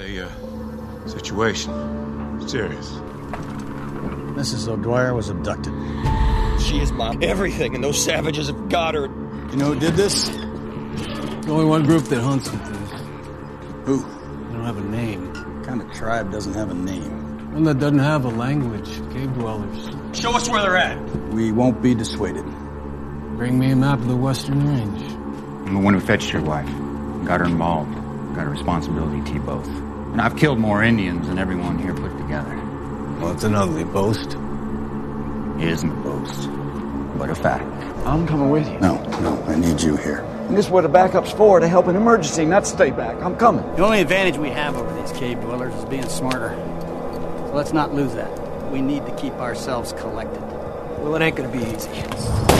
a uh, situation. Serious. Mrs. O'Dwyer was abducted. She is my everything, and those savages have got her. You know who did this? The only one group that hunts with this. Who? They don't have a name. What kind of tribe doesn't have a name? One that doesn't have a language. Cave dwellers. Show us where they're at. We won't be dissuaded. Bring me a map of the Western Range. I'm the one who fetched your wife. Got her involved. Got a responsibility to you both. And I've killed more Indians than everyone here put together. Well, it's an ugly boast. It isn't a boast, but a fact. I'm coming with you. No, no, I need you here. And this is what a backup's for, to help an emergency, not stay back. I'm coming. The only advantage we have over these cave dwellers is being smarter. So let's not lose that. We need to keep ourselves collected. Well, it ain't gonna be easy.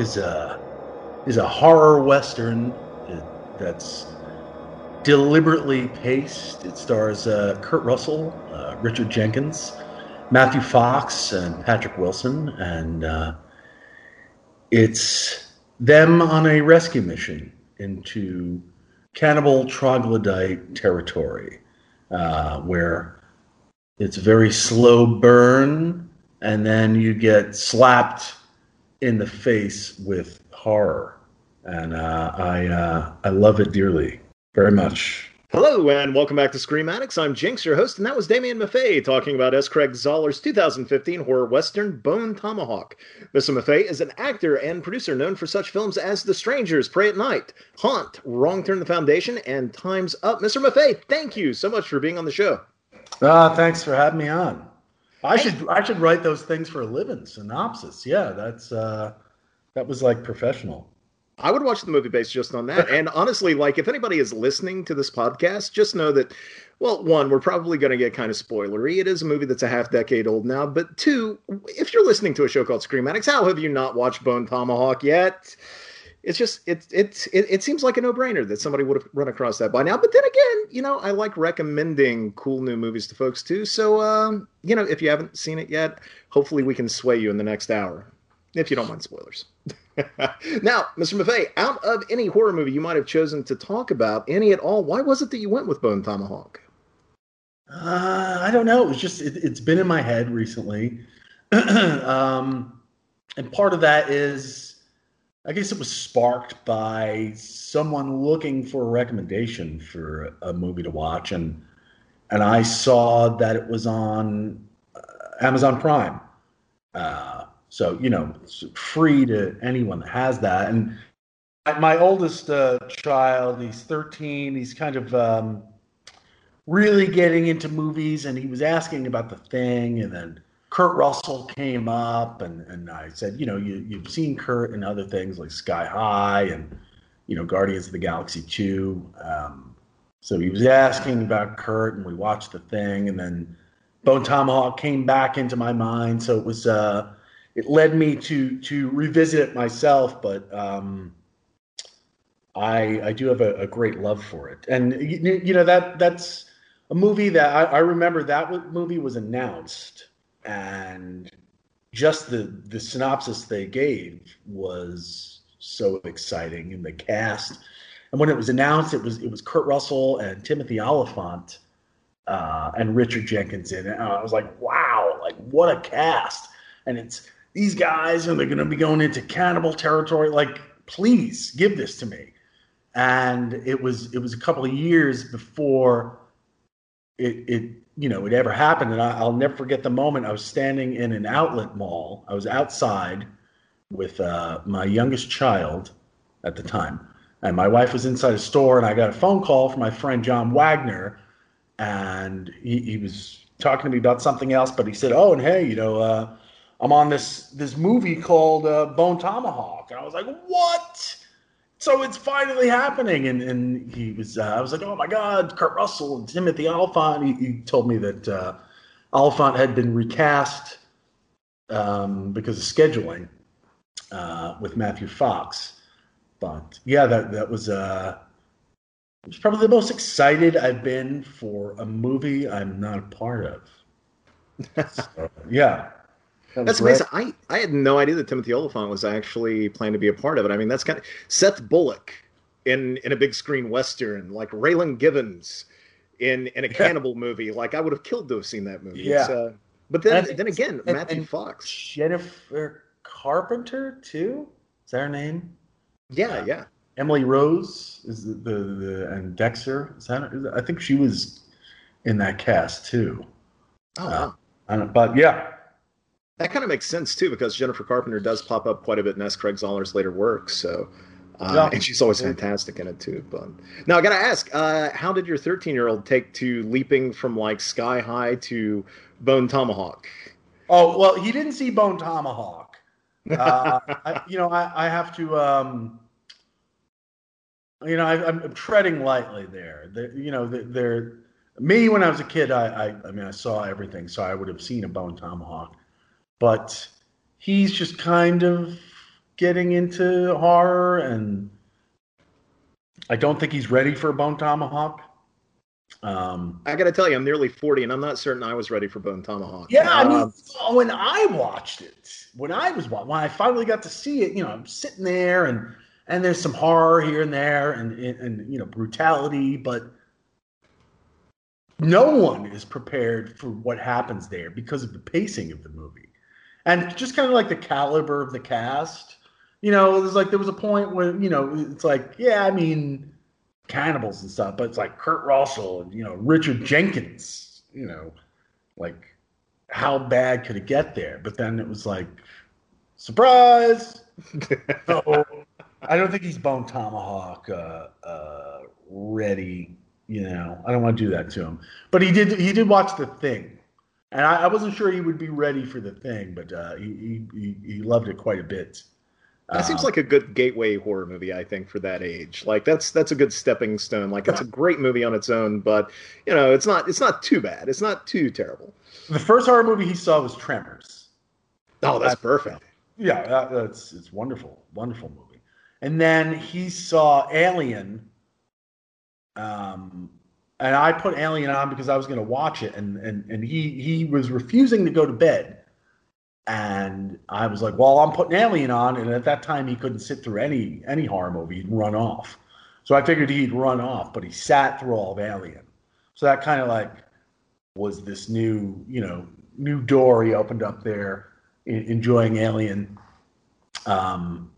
Is a is a horror western that's deliberately paced. It stars uh, Kurt Russell, uh, Richard Jenkins, Matthew Fox, and Patrick Wilson, and uh, it's them on a rescue mission into cannibal troglodyte territory, uh, where it's a very slow burn, and then you get slapped in the face with horror, and uh, I uh, I love it dearly, very much. Hello and welcome back to Scream Addicts. I'm Jinx, your host, and that was Damian Maffei talking about S. Craig Zahler's 2015 horror western Bone Tomahawk. Mr. Maffei is an actor and producer known for such films as The Strangers, Prey at Night, Haunt, Wrong Turn the Foundation, and Time's Up. Mr. Maffei, thank you so much for being on the show. Ah, thanks for having me on. I should I should write those things for a living. Synopsis, yeah, that's uh, that was like professional. I would watch the movie based just on that. and honestly, like if anybody is listening to this podcast, just know that, well, one, we're probably going to get kind of spoilery. It is a movie that's a half decade old now. But two, if you're listening to a show called Scream Addicts, how have you not watched Bone Tomahawk yet? It's just it it it, it seems like a no brainer that somebody would have run across that by now. But then again, you know, I like recommending cool new movies to folks too. So um, you know, if you haven't seen it yet, hopefully we can sway you in the next hour, if you don't mind spoilers. now, Mr. Maffei, out of any horror movie you might have chosen to talk about, any at all, why was it that you went with Bone Tomahawk? Uh, I don't know. It was just it, it's been in my head recently, um, and part of that is, I guess it was sparked by someone looking for a recommendation for a movie to watch, and and I saw that it was on uh, Amazon Prime. Uh, so you know, it's free to anyone that has that. And my- my oldest uh, child, he's 13. He's kind of um, really getting into movies, and he was asking about the thing, and then Kurt Russell came up, and and I said, you know, you you've seen Kurt in other things like Sky High and you know Guardians of the Galaxy 2. Um, so he was asking about Kurt, and we watched the thing, and then Bone Tomahawk came back into my mind. So it was uh, it led me to to revisit it myself, but um, I I do have a, a great love for it, and you, you know that that's a movie that I, I remember that movie was announced, and just the the synopsis they gave was so exciting, and the cast. And when it was announced, it was it was Kurt Russell and Timothy Olyphant uh, and Richard Jenkins in it. And I was like, wow, like what a cast! And it's these guys, and they're going to be going into cannibal territory. Like, please give this to me. And it was it was a couple of years before it it you know it ever happened. And I, I'll never forget the moment. I was standing in an outlet mall. I was outside with uh, my youngest child at the time, and my wife was inside a store. And I got a phone call from my friend John Wagner, and he, he was talking to me about something else. But he said, "Oh, and hey, you know." Uh, I'm on this this movie called uh, Bone Tomahawk, and I was like, "What?" So it's finally happening, and and he was. Uh, I was like, "Oh my God!" Kurt Russell and Timothy Olyphant. He, he told me that uh, Olyphant had been recast um, because of scheduling, uh, with Matthew Fox. But yeah, that that was uh, was probably the most excited I've been for a movie I'm not a part of. So, yeah, that That's amazing. I, I had no idea that Timothy Olyphant was actually planning to be a part of it. I mean, that's kind of Seth Bullock in in a big screen western, like Raylan Givens in in a cannibal movie. Like I would have killed to have seen that movie. Yeah. Uh, but then then again, and- Matthew and Fox. Jennifer Carpenter too. Is that her name? Yeah, yeah. Emily Rose is the the, the and Dexter. Is that? Is that- I think she was in that cast too. Oh, Uh, wow. I don't, but yeah, That kind of makes sense too, because Jennifer Carpenter does pop up quite a bit in S. Craig Zahler's later work. So, uh, Yeah. and she's always fantastic in it too. But now I got to ask, uh, how did your 13 year old take to leaping from like sky high to Bone Tomahawk? Oh well, he didn't see Bone Tomahawk. Uh, I, you know, I, I have to. Um, you know, I, I'm treading lightly there. The, you know, the- they're me when I was a kid. I, I, I mean, I saw everything, so I would have seen a Bone Tomahawk. But he's just kind of getting into horror, and I don't think he's ready for a Bone Tomahawk. Um, I got to tell you, I'm nearly 40, and I'm not certain I was ready for Bone Tomahawk. Yeah, I mean, Um, when I watched it, when I was when I finally got to see it, you know, I'm sitting there and and there's some horror here and there and and, and you know brutality, but no one is prepared for what happens there because of the pacing of the movie, and just kind of like the caliber of the cast. You know, it was like there was a point where you know it's like, yeah, I mean, cannibals and stuff, but it's like Kurt Russell and you know Richard Jenkins, you know, like how bad could it get there? But then it was like, surprise. so I don't think he's Bone Tomahawk uh, uh, ready. You know, I don't want to do that to him. But he did. He did watch the thing, and I, I wasn't sure he would be ready for the thing, but uh, he, he he he loved it quite a bit. That seems Um, like a good gateway horror movie, I think, for that age. Like that's that's a good stepping stone. Like it's a great movie on its own, but you know, it's not it's not too bad. It's not too terrible. the first horror movie he saw was Tremors. Oh, that's perfect. Yeah, that, that's it's wonderful, wonderful movie. And then he saw Alien, um, and I put Alien on because I was going to watch it, and and and he he was refusing to go to bed, and I was like, well, I'm putting Alien on, and at that time he couldn't sit through any any horror movie, he'd run off. So I figured he'd run off, but he sat through all of Alien. So that kind of like was this new, you know, new door he opened up there, en- enjoying Alien. Um,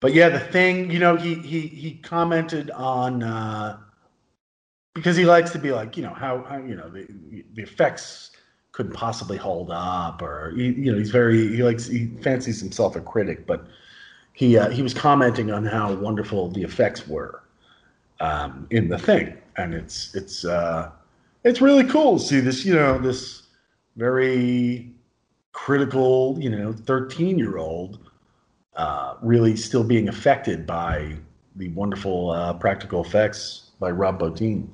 but yeah, the thing, you know, he he he commented on uh, because he likes to be like, you know, how, how you know the the effects couldn't possibly hold up, or you know, he's very he likes he fancies himself a critic, but he uh, he was commenting on how wonderful the effects were um, in the thing, and it's it's uh, it's really cool to see this, you know, this very critical, you know, thirteen year old uh, really still being affected by the wonderful uh, practical effects by Rob Bottin.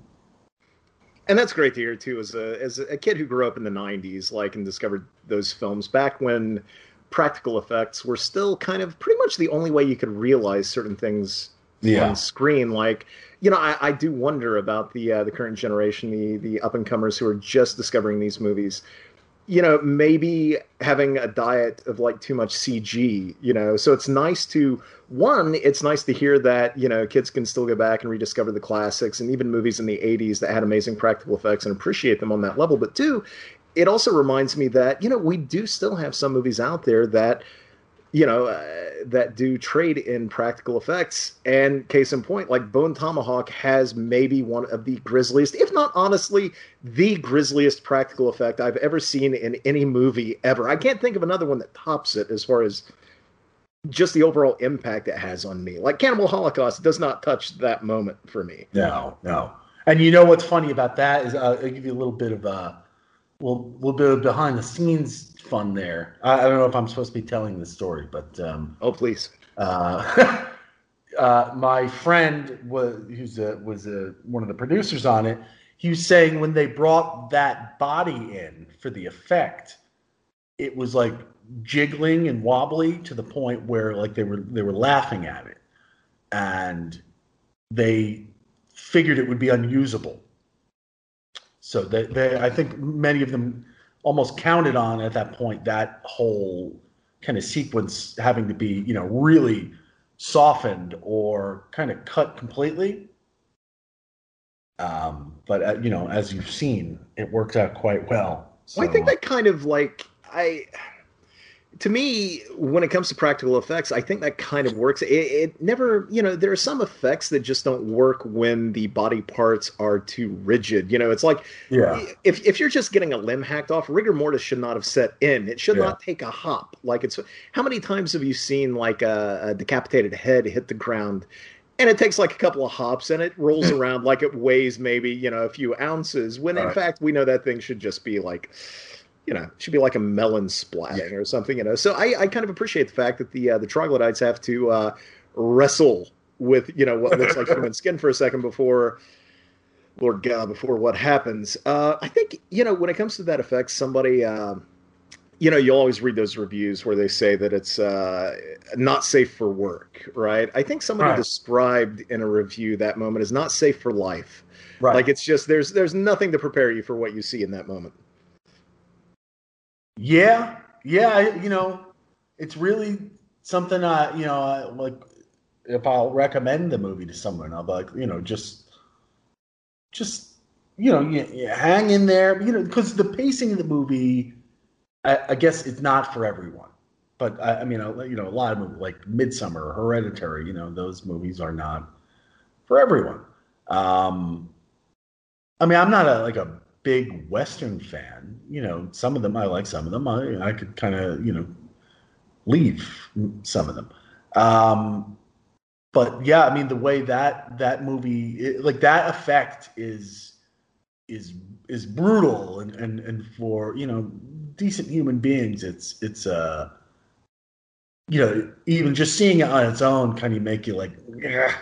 And that's great to hear too, as a as a kid who grew up in the '90s, like and discovered those films back when practical effects were still kind of pretty much the only way you could realize certain things Yeah. on screen. Like, you know, I, I do wonder about the uh, the current generation, the the up and comers who are just discovering these movies. You know, maybe having a diet of like too much CG. You know, so it's nice to one. It's nice to hear that you know kids can still go back and rediscover the classics and even movies in the '80s that had amazing practical effects and appreciate them on that level. But two, it also reminds me that you know we do still have some movies out there that you know uh, that do trade in practical effects. And case in point like bone tomahawk has maybe one of the grisliest if not honestly the grisliest practical effect i've ever seen in any movie ever. I can't think of another one that tops it as far as just the overall impact it has on me. Like cannibal holocaust does not touch that moment for me. No, no. And you know what's funny about that is uh, I'll give you a little bit of a little, little bit of behind the scenes fun there. I, I don't know if I'm supposed to be telling this story, but um, oh please uh, uh, my friend was who's a, was a, one of the producers on it. He was saying when they brought that body in for the effect, it was like jiggling and wobbly to the point where like they were they were laughing at it and they figured it would be unusable so they, they i think many of them almost counted on at that point that whole kind of sequence having to be you know really softened or kind of cut completely. Um, but uh, you know as you've seen it worked out quite well. So, Well, I think that kind of like I to me when it comes to practical effects i think that kind of works it, it never you know there are some effects that just don't work when the body parts are too rigid you know it's like Yeah. if, if you're just getting a limb hacked off rigor mortis should not have set in it should Yeah. not take a hop like it's how many times have you seen like a, a decapitated head hit the ground and it takes like a couple of hops and it rolls around like it weighs maybe you know a few ounces when in Right. fact we know that thing should just be like you know, should be like a melon splatting or something, you know. So I, I kind of appreciate the fact that the uh, the troglodytes have to uh, wrestle with you know what looks like human skin for a second before, Lord God, before what happens. Uh, I think you know when it comes to that effect, somebody. um you know, you always read those reviews where they say that it's uh, not safe for work, right? I think somebody Right. described in a review that moment as not safe for life. right Like it's just there's there's nothing to prepare you for what you see in that moment. Yeah, yeah. You know, it's really something. I, you know, I, like if I'll recommend the movie to someone, I'll be like, you know, just, just, you know, you, you hang in there. You know, because the pacing of the movie, I, I guess it's not for everyone. But I, I mean, you know, a lot of movies like Midsommar, Hereditary. You know, those movies are not for everyone. Um, I mean, I'm not a like a big Western fan. You know, some of them I like, some of them I I could kind of you know leave some of them. Um, but yeah, I mean, the way that that movie, it, like that effect is is is brutal, and and and for you know decent human beings, it's it's uh you know even just seeing it on its own kind of make you like, yeah.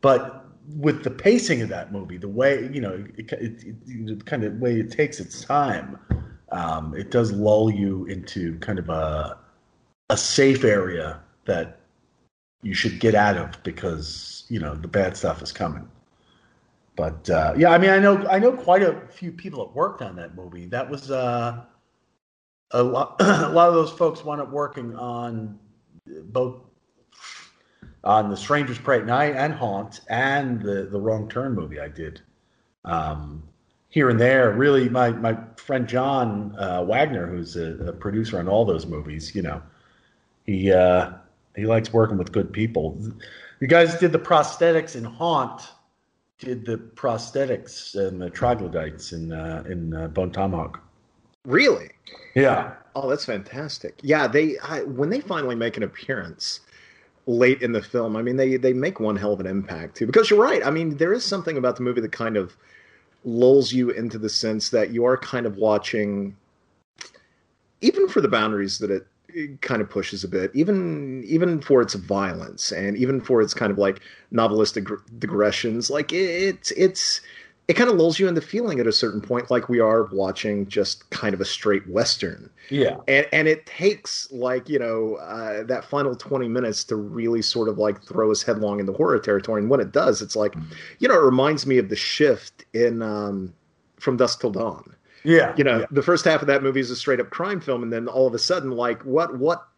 But with the pacing of that movie, the way you know, it, it, it, kind of way it takes its time, um, it does lull you into kind of a a safe area that you should get out of because you know the bad stuff is coming. But uh, yeah, I mean, I know I know quite a few people that worked on that movie. That was uh, a lot. a lot of those folks wound up working on both on the Strangers Prey at Night and Haunt and the the Wrong Turn movie I did. Um, here and there, really, my my friend John uh, Wagner, who's a, a producer on all those movies, you know, he uh, he likes working with good people. You guys did the prosthetics in Haunt, did the prosthetics and the troglodytes in uh, in uh, Bone Tomahawk. Really? Yeah, Oh, that's fantastic. Yeah, they I, when they finally make an appearance late in the film, I mean they they make one hell of an impact too. Because you're right. I mean, there is something about the movie that kind of lulls you into the sense that you are kind of watching even for the boundaries that it, it kind of pushes a bit, even even for its violence and even for its kind of like novelistic digressions, like it, it's it's it kind of lulls you into feeling at a certain point like we are watching just kind of a straight western. Yeah, and and it takes like you know uh, that final 20 minutes to really sort of like throw us headlong into horror territory. And when it does it's like you know it reminds me of the shift in um, from dusk till dawn. Yeah. you know yeah. the first half of that movie is a straight up crime film and then all of a sudden like what what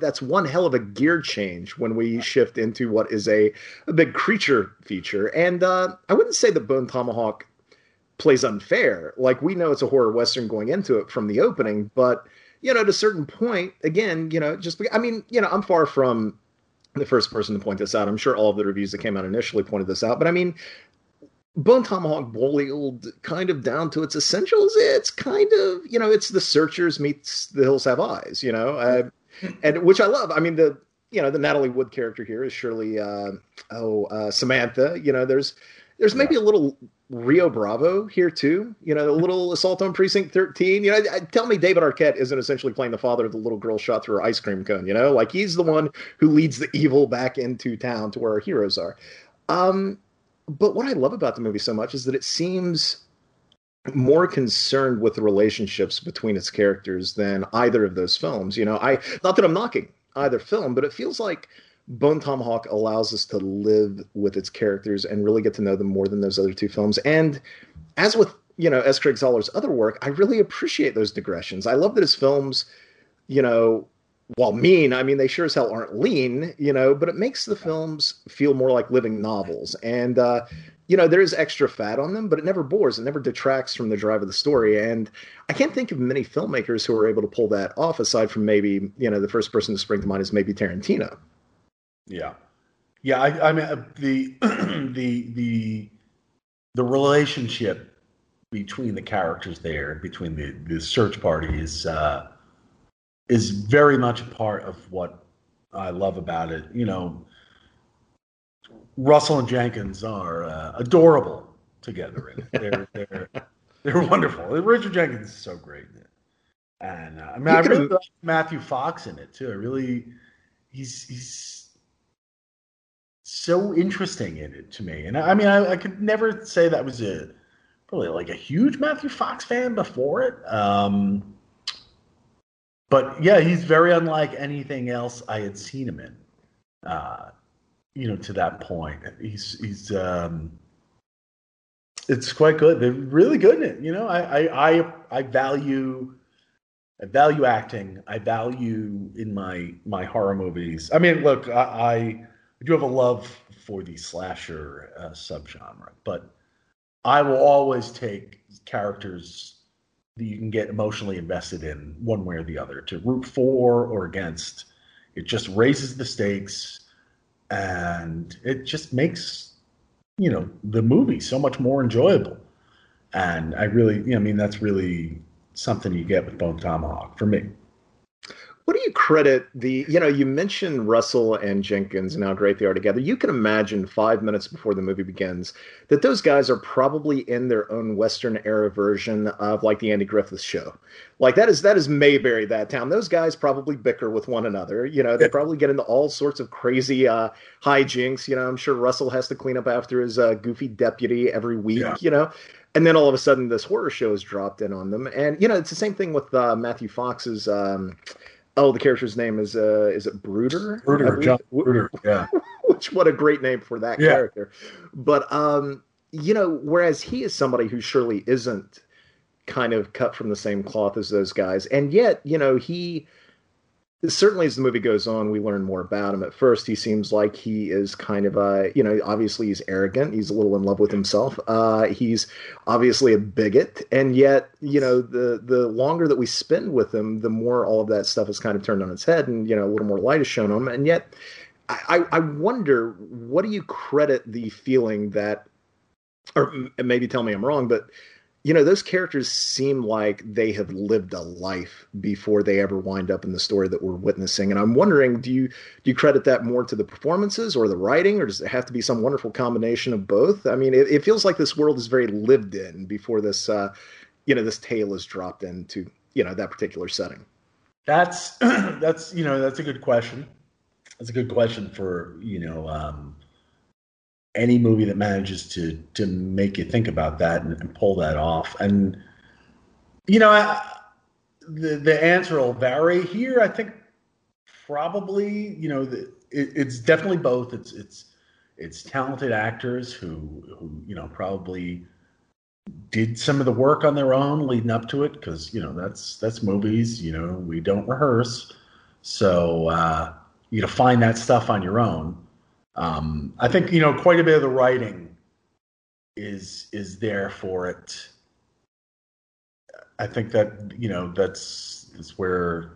that's one hell of a gear change when we shift into what is a, a big creature feature. And uh, i wouldn't say the bone tomahawk plays unfair. Like we know it's a horror western going into it from the opening but you know at a certain point again you know just i mean you know i'm far from the first person to point this out. I'm sure all of the reviews that came out initially pointed this out but i mean Bone Tomahawk boiled kind of down to its essentials. It's kind of you know it's the Searchers meets The Hills Have Eyes, you know, uh, and which I love. I mean the you know the Natalie Wood character here is surely uh, oh uh, Samantha. You know there's there's maybe a little Rio Bravo here too. You know a little Assault on Precinct 13. You know I, tell me David Arquette isn't essentially playing the father of the little girl shot through her ice cream cone. You know like he's the one who leads the evil back into town to where our heroes are. Um, but what I love about the movie so much is that it seems more concerned with the relationships between its characters than either of those films. You know, I not that I'm knocking either film, but it feels like Bone Tomahawk allows us to live with its characters and really get to know them more than those other two films. And as with you know S. Craig Zahler's other work, I really appreciate those digressions. I love that his films, you know, while mean, I mean they sure as hell aren't lean, you know, but it makes the films feel more like living novels. And uh, you know, there is extra fat on them, but it never bores. It never detracts from the drive of the story. And I can't think of many filmmakers who are able to pull that off, aside from maybe, you know, the first person to spring to mind is maybe Tarantino. Yeah, yeah. I, I mean, uh, the the the the relationship between the characters there, between the the search party, is uh, is very much a part of what I love about it. You know, Russell and Jenkins are uh, adorable together. They're they're they're wonderful. Richard Jenkins is so great, and uh, I mean, I really like Matthew Fox in it too. I really, he's he's so interesting in it to me. And I, I mean, I, I, could never say that was a probably like a huge Matthew Fox fan before it. Um, but yeah, he's very unlike anything else I had seen him in. Uh, you know, to that point. He's he's um it's quite good. They're really good in it. You know, I I I, I value I value acting. I value in my my horror movies. I mean, look, I, I do have a love for the slasher uh, subgenre, but I will always take characters that you can get emotionally invested in, one way or the other, to root for or against. It just raises the stakes and it just makes you know the movie so much more enjoyable. And I really, you know, I mean, that's really something you get with Bone Tomahawk for me. What do you credit the, you know, you mentioned Russell and Jenkins and how great they are together. You can imagine five minutes before the movie begins that those guys are probably in their own Western era version of like the Andy Griffith show. Like that is that is Mayberry, that town. Those guys probably bicker with one another. You know, they probably get into all sorts of crazy uh, hijinks. You know, I'm sure Russell has to clean up after his uh, goofy deputy every week. Yeah. You know, and then all of a sudden this horror show is dropped in on them. And you know, it's the same thing with uh, Matthew Fox's. Um, oh, the character's name is uh, is it Bruder? Brooder, John Brooder. Yeah. Which what a great name for that yeah. character. But um, you know, whereas he is somebody who surely isn't kind of cut from the same cloth as those guys, and yet you know he certainly as the movie goes on, we learn more about him. At first, he seems like he is kind of a, you know, obviously he's arrogant. He's a little in love with himself. Uh, he's obviously a bigot, and yet, you know, the the longer that we spend with him, the more all of that stuff is kind of turned on its head, and you know, a little more light is shown on him. And yet, I, I wonder, what do you credit the feeling that, or maybe tell me I'm wrong, but you know those characters seem like they have lived a life before they ever wind up in the story that we're witnessing. And i'm wondering do you do you credit that more to the performances or the writing or does it have to be some wonderful combination of both? I mean it, it feels like this world is very lived in before this uh, you know this tale is dropped into you know that particular setting. That's that's you know that's a good question. That's a good question for you know um, any movie that manages to to make you think about that and, and pull that off. And you know, I, the the answer will vary here. I think probably you know the, it, it's definitely both. It's it's it's talented actors who who you know probably did some of the work on their own leading up to it because you know that's that's movies you know we don't rehearse so uh, you to find that stuff on your own um, I think you know quite a bit of the writing is is there for it. I think that you know that's is where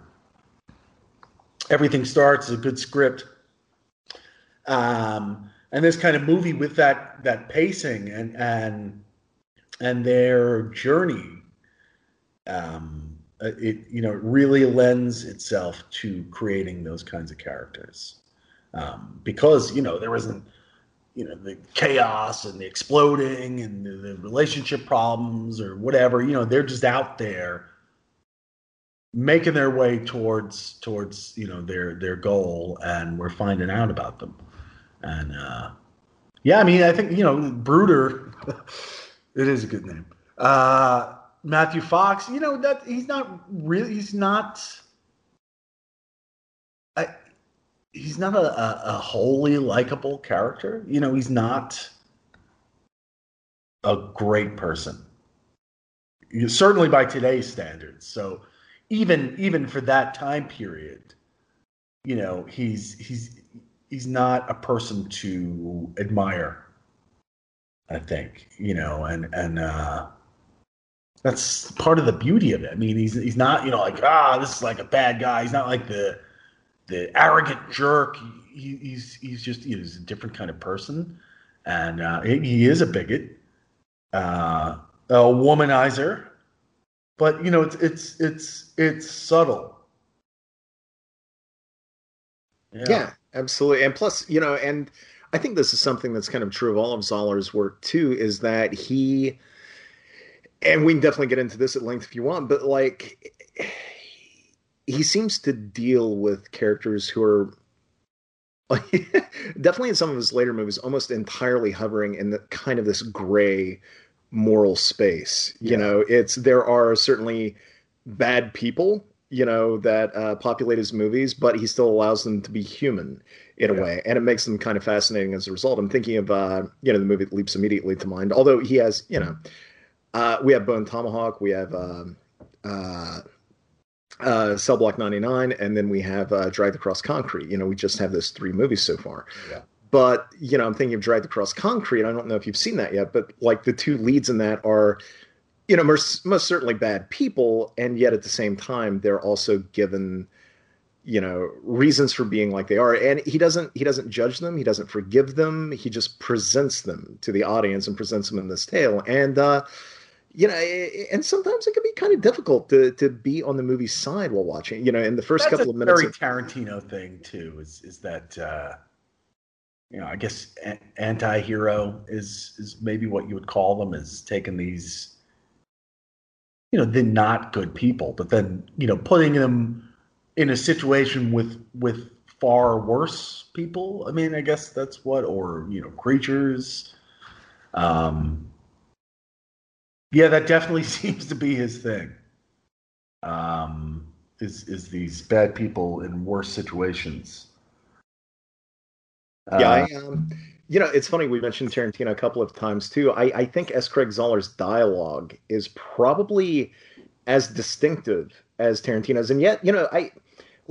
everything starts. A good script, um, and this kind of movie with that that pacing and and and their journey. Um, it you know really lends itself to creating those kinds of characters um, because you know there wasn't you know the chaos and the exploding and the, the, relationship problems or whatever you know they're just out there making their way towards towards you know their their goal and we're finding out about them and uh yeah i mean i think you know brooder it is a good name Uh, Matthew Fox, you know that he's not really. He's not. He's not a, a, a wholly likable character. You know, he's not a great person. Certainly by today's standards. So even even for that time period, you know, he's he's he's not a person to admire. I think you know, and and uh, that's part of the beauty of it. I mean, he's he's not you know like ah, this is like a bad guy. He's not like the the arrogant jerk. He, he's he's just he's a different kind of person, and uh, he, he is a bigot, uh, a womanizer, but you know it's it's it's it's subtle. Yeah. yeah, absolutely. And plus, you know, and I think this is something that's kind of true of all of Zahler's work too, is that he and we can definitely get into this at length if you want, but like he seems to deal with characters who are definitely in some of his later movies almost entirely hovering in the kind of this gray moral space you know? It's there are certainly bad people you know that uh, populate his movies but he still allows them to be human in yeah. a way and it makes them kind of fascinating as a result. I'm thinking of uh, you know the movie that leaps immediately to mind although he has you know uh, we have bone tomahawk we have um, uh, uh, Cell Block 99, and then we have uh, Dragged Across Concrete. You know, we just have those three movies so far. Yeah. But, you know, I'm thinking of Dragged Across Concrete. I don't know if you've seen that yet, but like the two leads in that are, you know, most, most certainly bad people, and yet at the same time, they're also given you know reasons for being like they are and he doesn't he doesn't judge them he doesn't forgive them he just presents them to the audience and presents them in this tale and uh you know, and sometimes it can be kind of difficult to to be on the movie side while watching. You know, in the first That's couple of minutes, very of, Tarantino thing too. Is is that uh, you know? I guess a- anti-hero is is maybe what you would call them. Is taking these, you know, the not good people, but then you know, putting them in a situation with with far worse people. I mean, I guess that's what, or you know, creatures. Um, yeah, that definitely seems to be his thing. Um, is is these bad people in worse situations? Yeah, uh, I, um, you know, it's funny we mentioned Tarantino a couple of times too. I, I think S. Craig Zahler's dialogue is probably as distinctive as Tarantino's, and yet, you know, I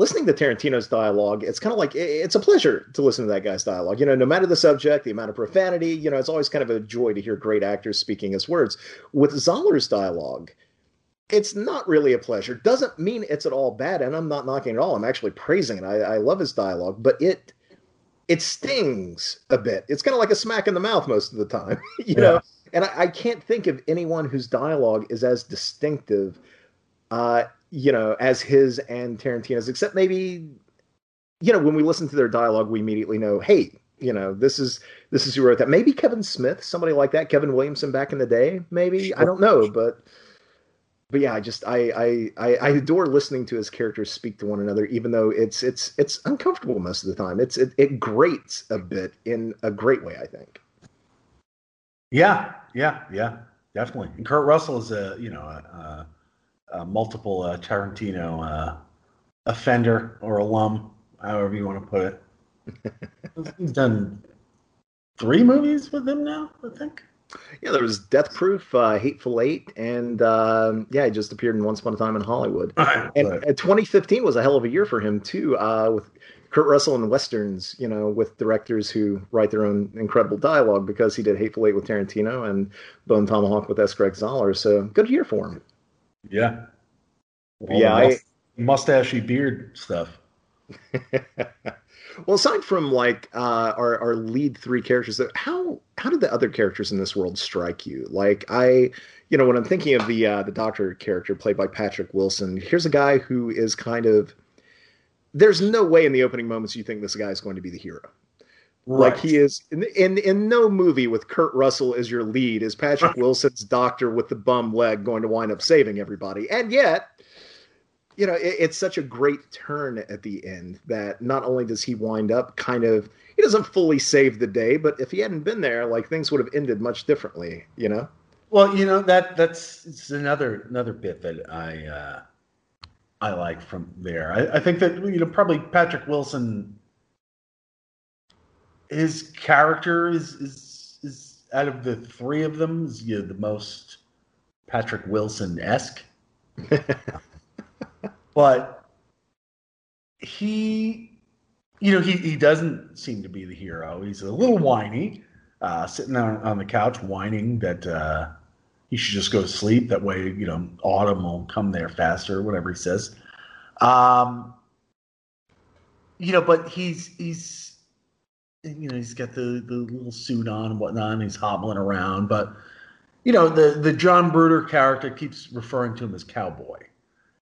listening to Tarantino's dialogue, it's kind of like it's a pleasure to listen to that guy's dialogue. You know, no matter the subject, the amount of profanity, you know, it's always kind of a joy to hear great actors speaking his words. With Zahler's dialogue, it's not really a pleasure. Doesn't mean it's at all bad, and I'm not knocking it all. I'm actually praising it. I, I love his dialogue, but it it stings a bit. It's kind of like a smack in the mouth most of the time, you yeah. know. And I, I, can't think of anyone whose dialogue is as distinctive uh, you know, as his and Tarantino's, except maybe, you know, when we listen to their dialogue, we immediately know, hey, you know, this is this is who wrote that. Maybe Kevin Smith, somebody like that, Kevin Williamson back in the day, maybe. I don't know, but but yeah, I just I, I I adore listening to his characters speak to one another, even though it's it's it's uncomfortable most of the time. It's it, it grates a bit in a great way, I think. Yeah, yeah, yeah, definitely. And Kurt Russell is a you know a, uh, multiple uh, Tarantino uh, offender or alum, however you want to put it. He's done three movies with him now, I think. Yeah, there was Death Proof, uh, Hateful Eight, and um, yeah, he just appeared in Once Upon a Time in Hollywood. and, and 2015 was a hell of a year for him too, uh, with Kurt Russell and westerns. You know, with directors who write their own incredible dialogue, because he did Hateful Eight with Tarantino and Bone Tomahawk with S. Greg Zahler. So good year for him. Yeah. All yeah, I, mustachy beard stuff. well, aside from like uh, our our lead three characters, how how did the other characters in this world strike you? Like I, you know, when I'm thinking of the uh, the Doctor character played by Patrick Wilson, here's a guy who is kind of. There's no way in the opening moments you think this guy is going to be the hero. Right. Like he is in, in in no movie with Kurt Russell as your lead is Patrick Wilson's doctor with the bum leg going to wind up saving everybody. And yet, you know, it, it's such a great turn at the end that not only does he wind up kind of he doesn't fully save the day, but if he hadn't been there, like things would have ended much differently, you know? Well, you know that that's it's another another bit that I uh, I like from there. I, I think that you know probably Patrick Wilson, his character is is is out of the three of them is you know, the most Patrick Wilson esque. but he, you know, he he doesn't seem to be the hero. He's a little whiny, uh, sitting on on the couch whining that. Uh, he should just go to sleep. That way, you know, autumn will come there faster, whatever he says. Um, you know, but he's he's you know he's got the the little suit on and whatnot. And he's hobbling around, but you know the the John Brooder character keeps referring to him as cowboy,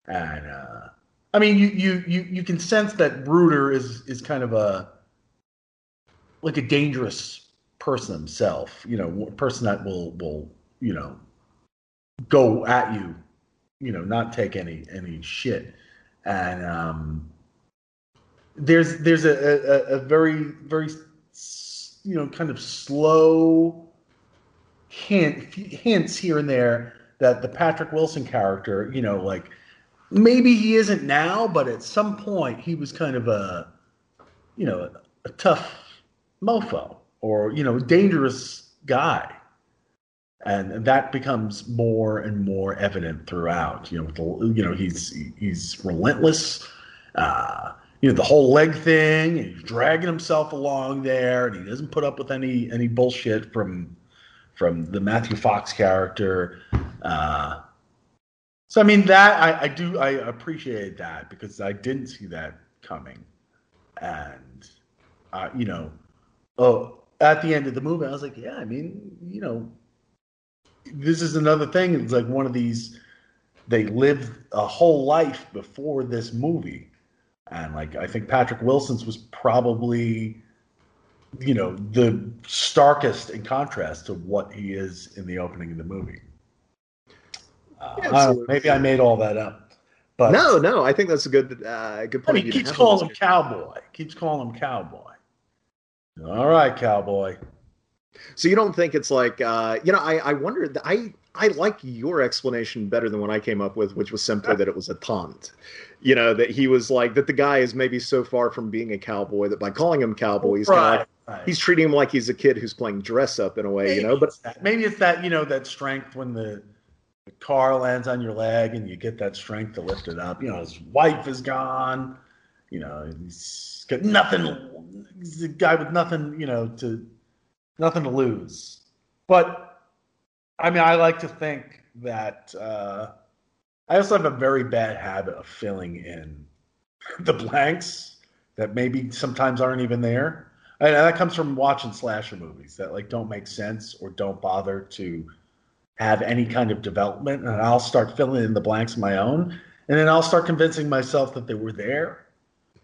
and uh, I mean you you you you can sense that Brooder is is kind of a like a dangerous person himself. You know, a person that will will you know go at you, you know, not take any any shit. And um, there's there's a, a, a very very you know kind of slow hint hints here and there that the Patrick Wilson character, you know, like maybe he isn't now, but at some point he was kind of a you know a, a tough mofo or you know dangerous guy and that becomes more and more evident throughout. You know, the, you know he's he's relentless. Uh, you know the whole leg thing. He's dragging himself along there, and he doesn't put up with any any bullshit from from the Matthew Fox character. Uh, so I mean that I, I do I appreciate that because I didn't see that coming, and uh, you know, oh at the end of the movie I was like, yeah, I mean, you know, this is another thing. It's like one of these. They lived a whole life before this movie, and like I think Patrick Wilson's was probably, you know, the starkest in contrast to what he is in the opening of the movie. Uh, I maybe I made all that up, but no, no, I think that's a good, uh, good point. I mean, he keeps calling him cowboy. Keeps calling him cowboy. All right, cowboy. So you don't think it's like uh, you know? I I wonder. I I like your explanation better than what I came up with, which was simply that it was a taunt. You know that he was like that. The guy is maybe so far from being a cowboy that by calling him cowboy, he's right, kind of right. he's treating him like he's a kid who's playing dress up in a way. Maybe you know, but maybe it's that you know that strength when the, the car lands on your leg and you get that strength to lift it up. You know, his wife is gone. You know, he's got nothing. He's a guy with nothing. You know to nothing to lose. But I mean, I like to think that uh, I also have a very bad habit of filling in the blanks that maybe sometimes aren't even there. And that comes from watching slasher movies that like don't make sense or don't bother to have any kind of development. And I'll start filling in the blanks my own, and then I'll start convincing myself that they were there.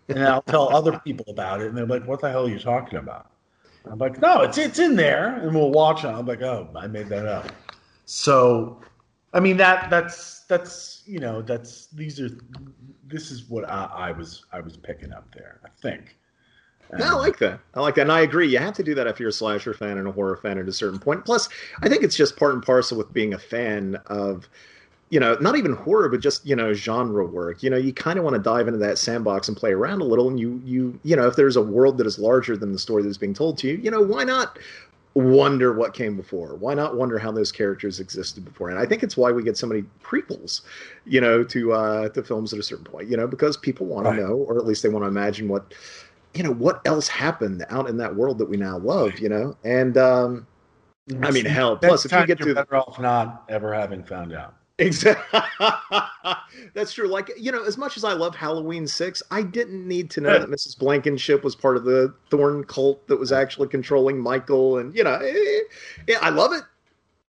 And I'll tell other people about it, and they're like, "What the hell are you talking about?" I'm like, no, it's it's in there, and we'll watch it. I'm like, oh, I made that up. So, I mean that that's that's you know that's these are this is what I, I was I was picking up there. I think. Um, I like that. I like that, and I agree. You have to do that if you're a slasher fan and a horror fan at a certain point. Plus, I think it's just part and parcel with being a fan of you know, not even horror, but just you know, genre work. You know, you kind of want to dive into that sandbox and play around a little. And you, you, you know, if there's a world that is larger than the story that's being told to you, you know, why not wonder what came before? Why not wonder how those characters existed before? And I think it's why we get so many prequels, you know, to uh, to films at a certain point. You know, because people want right. to know, or at least they want to imagine what, you know, what else happened out in that world that we now love. You know, and um, I mean, hell, plus if you get to better off not ever having found out. Exactly. That's true. Like, you know, as much as I love Halloween 6, I didn't need to know that Mrs. Blankenship was part of the Thorn cult that was actually controlling Michael. And, you know, eh, yeah, I love it,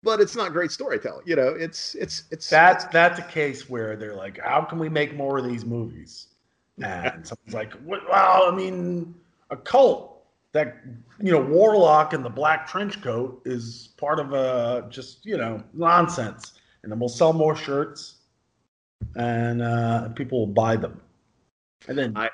but it's not great storytelling. You know, it's, it's, it's. That's, that's a case where they're like, how can we make more of these movies? And someone's like, well, I mean, a cult that, you know, Warlock in the black trench coat is part of a just, you know, nonsense and then we'll sell more shirts, and uh, people will buy them. And then I,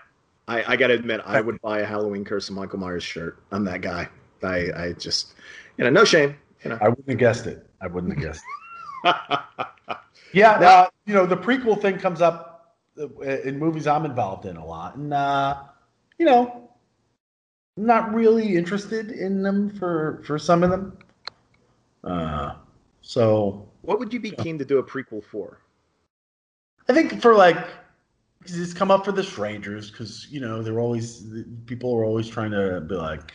I, I got to admit, I would buy a Halloween Curse of Michael Myers shirt. I'm that guy. I, I just, you know, no shame. You know. I wouldn't have guessed it. I wouldn't have guessed. It. yeah, uh, you know the prequel thing comes up uh, in movies I'm involved in a lot, and uh, you know, not really interested in them for for some of them. Uh, so what would you be keen to do a prequel for? I think for like because it's come up for the strangers because you know they're always people are always trying to be like,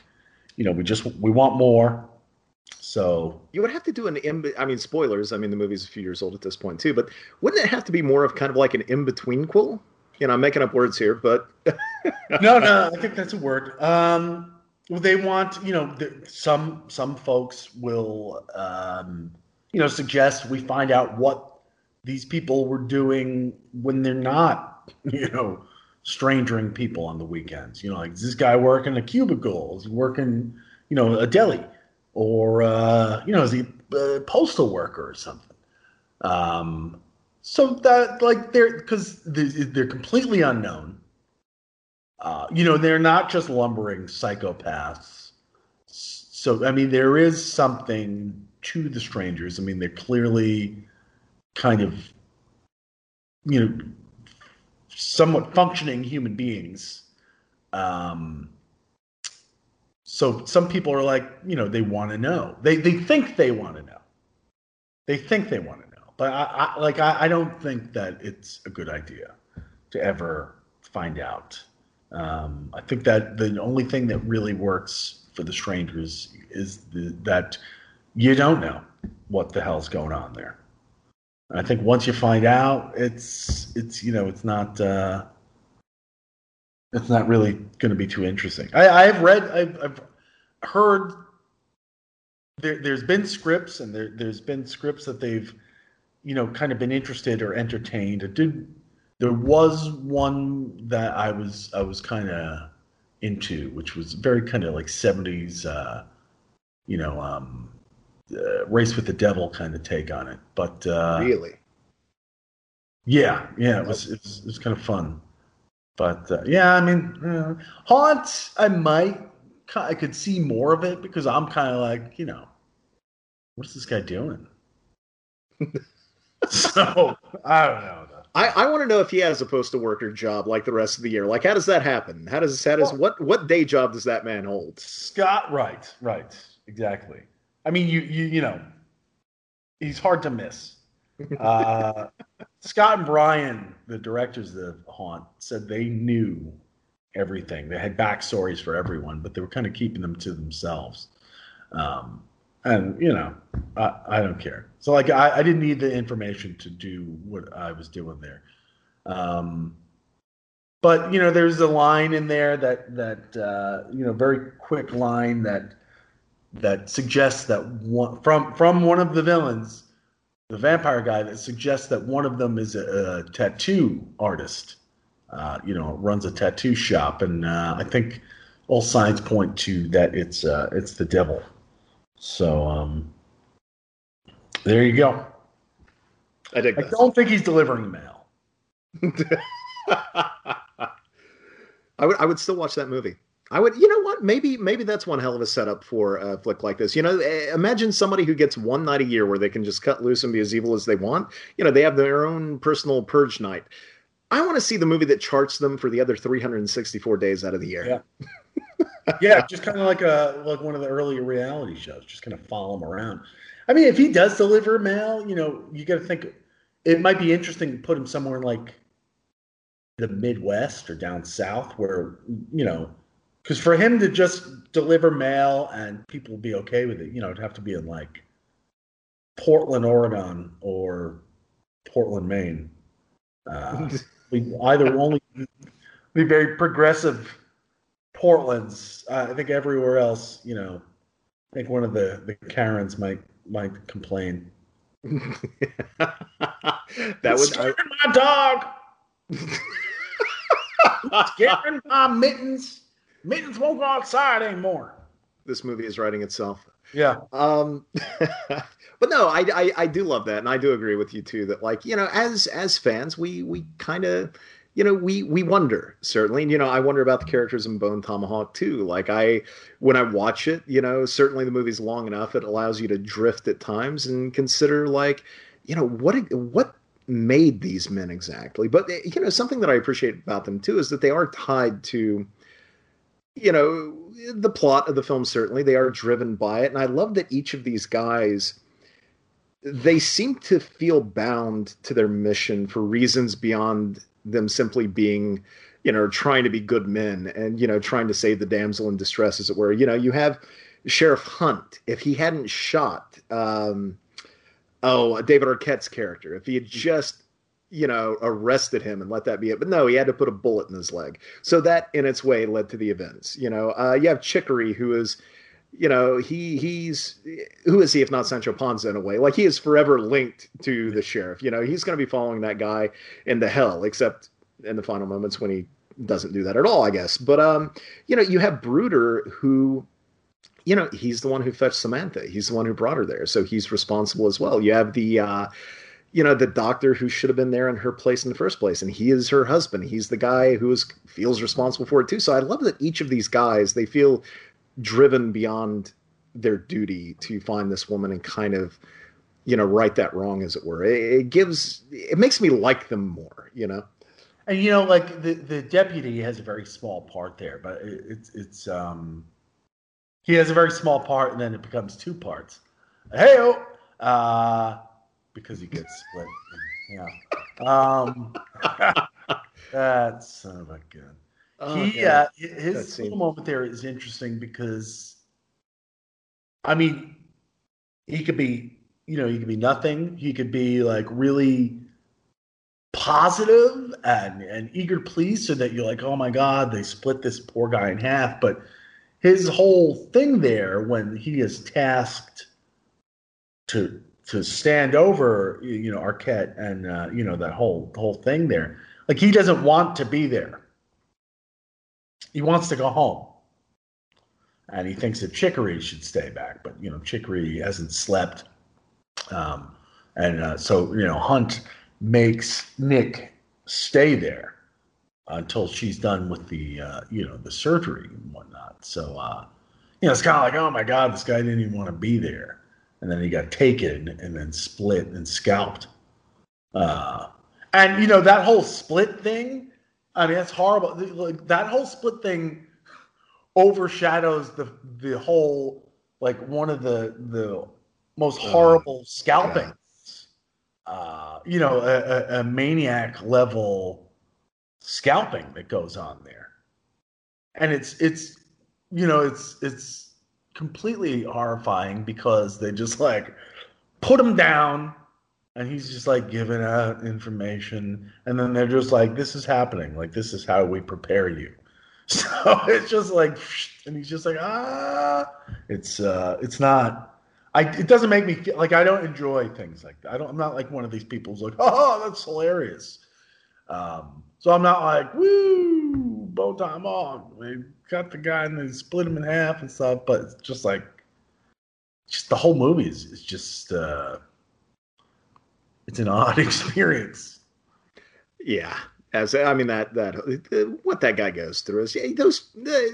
you know, we just we want more. So you would have to do an in. I mean, spoilers. I mean, the movie's a few years old at this point too. But wouldn't it have to be more of kind of like an in between quill? You know, I'm making up words here, but no, no, I think that's a word. Um, they want you know the, some some folks will um, you know suggest we find out what these people were doing when they're not you know strangering people on the weekends. You know, like is this guy working a cubicle? Is he working you know a deli? or uh, you know, is he a postal worker or something? Um, so that like they're because they're completely unknown. Uh, you know, they're not just lumbering psychopaths. So I mean, there is something to the strangers. I mean, they're clearly kind of you know somewhat functioning human beings. Um, so some people are like, you know, they want to know. They they think they want to know. They think they want to know. But I, I like I, I, don't think that it's a good idea to ever find out. Um, I think that the only thing that really works for the strangers is the, that you don't know what the hell's going on there. I think once you find out, it's it's you know it's not uh, it's not really going to be too interesting. I, I've read, I've, I've heard there, has been scripts, and there, there's been scripts that they've, you know, kind of been interested or entertained. It did. There was one that I was I was kind of into, which was very kind of like '70s, uh, you know, um, uh, race with the devil kind of take on it. But uh, really, yeah, yeah, it was, it was it was kind of fun. But uh, yeah, I mean, uh, Haunt, I might, I could see more of it because I'm kind of like, you know, what's this guy doing? so I don't know. I, I want to know if he has a postal worker job like the rest of the year. Like, how does that happen? How does how does well, what what day job does that man hold? Scott, right, right, exactly. I mean, you you you know, he's hard to miss. Uh, Scott and Brian, the directors of Haunt, said they knew everything. They had backstories for everyone, but they were kind of keeping them to themselves. Um, and you know, I, I, don't care. So like, I, I, didn't need the information to do what I was doing there. Um, but you know, there's a line in there that that uh, you know, very quick line that that suggests that one from from one of the villains the vampire guy that suggests that one of them is a, a tattoo artist. Uh, you know, runs a tattoo shop, and uh, I think all signs point to that it's uh, it's the devil. So um, there you go. I, I don't think he's delivering mail. I would I would still watch that movie. I would, you know what? Maybe maybe that's one hell of a setup for a flick like this. You know, eh, imagine somebody who gets one night a year where they can just cut loose and be as evil as they want. You know, they have their own personal purge night. I want to see the movie that charts them for the other 364 days out of the year. Yeah, yeah, just kind of like a like one of the earlier reality shows. Just kind of follow him around. I mean, if he does deliver mail, you know, you got to think it might be interesting to put him somewhere like the Midwest or down south, where you know because for him to just deliver mail and people be okay with it, you know, it'd have to be in like Portland, Oregon, or Portland, Maine. Uh, we either only be very progressive Portlands. Uh, I think everywhere else, you know, I think one of the the Karens might might complain. that would I, my dog. scaring my mittens. Mittens won't go outside anymore. This movie is writing itself. Yeah. Um, but no, I, I, I do love that, and I do agree with you too. That like you know, as as fans, we we kind of you know, we we wonder certainly. And, you know, I wonder about the characters in Bone Tomahawk too. Like I, when I watch it, you know, certainly the movie's long enough; it allows you to drift at times and consider like, you know, what what made these men exactly. But you know, something that I appreciate about them too is that they are tied to, you know, the plot of the film. Certainly, they are driven by it, and I love that each of these guys they seem to feel bound to their mission for reasons beyond them simply being you know trying to be good men and you know trying to save the damsel in distress as it were you know you have sheriff hunt if he hadn't shot um oh david arquette's character if he had just you know arrested him and let that be it. But no he had to put a bullet in his leg. So that in its way led to the events you know. Uh you have chicory who is you know he he's who is he if not Sancho Panza in a way? Like he is forever linked to the sheriff you know. He's going to be following that guy into hell except in the final moments when he doesn't do that at all I guess. But um you know you have Brooder who you know he's the one who fetched Samantha. He's the one who brought her there. So he's responsible as well. You have the uh you know the doctor who should have been there in her place in the first place. And he is her husband. He's the guy who is feels responsible for it too. So i love that each of these guys they feel driven beyond their duty to find this woman and kind of you know right that wrong as it were. It, it, gives it makes me like them more you know? And you know like the the deputy has a very small part there but it, it's it's um he has a very small part and then it becomes two parts. Hey uh because he gets split yeah um that son of a gun. Oh, he yeah. uh, his little moment there is interesting because I mean he could be you know he could be nothing. He could be like really positive and and eager to please so that you're like oh my god they split this poor guy in half. But his whole thing there when he is tasked to to stand over you know Arquette and uh, you know that whole whole thing there like he doesn't want to be there he wants to go home. And he thinks that Chicory should stay back, but you know Chicory hasn't slept, um, and uh, so you know Hunt makes Nick stay there until she's done with the uh, you know the surgery and whatnot. So uh, you know it's kind of like oh my god, this guy didn't even want to be there, and then he got taken and then split and scalped. Uh, and you know that whole split thing I mean, that's horrible. Like that whole split thing overshadows the the whole like one of the the most horrible scalpings. Yeah. Uh, you know, a, a, maniac level scalping that goes on there, and it's it's you know it's it's completely horrifying because they just like put him down and he's just like giving out information. And then they're just like this is happening. Like this is how we prepare you. So it's just like and he's just like ah. It's uh it's not i it doesn't make me feel like i don't enjoy things like that. I don't i'm not like one of these people who's like oh that's hilarious. Um so i'm not like woo bow time on cut the guy and they split him in half and stuff but it's just like just the whole movie is, is just uh it's an odd experience. Yeah, as I mean that that what that guy goes through is yeah, those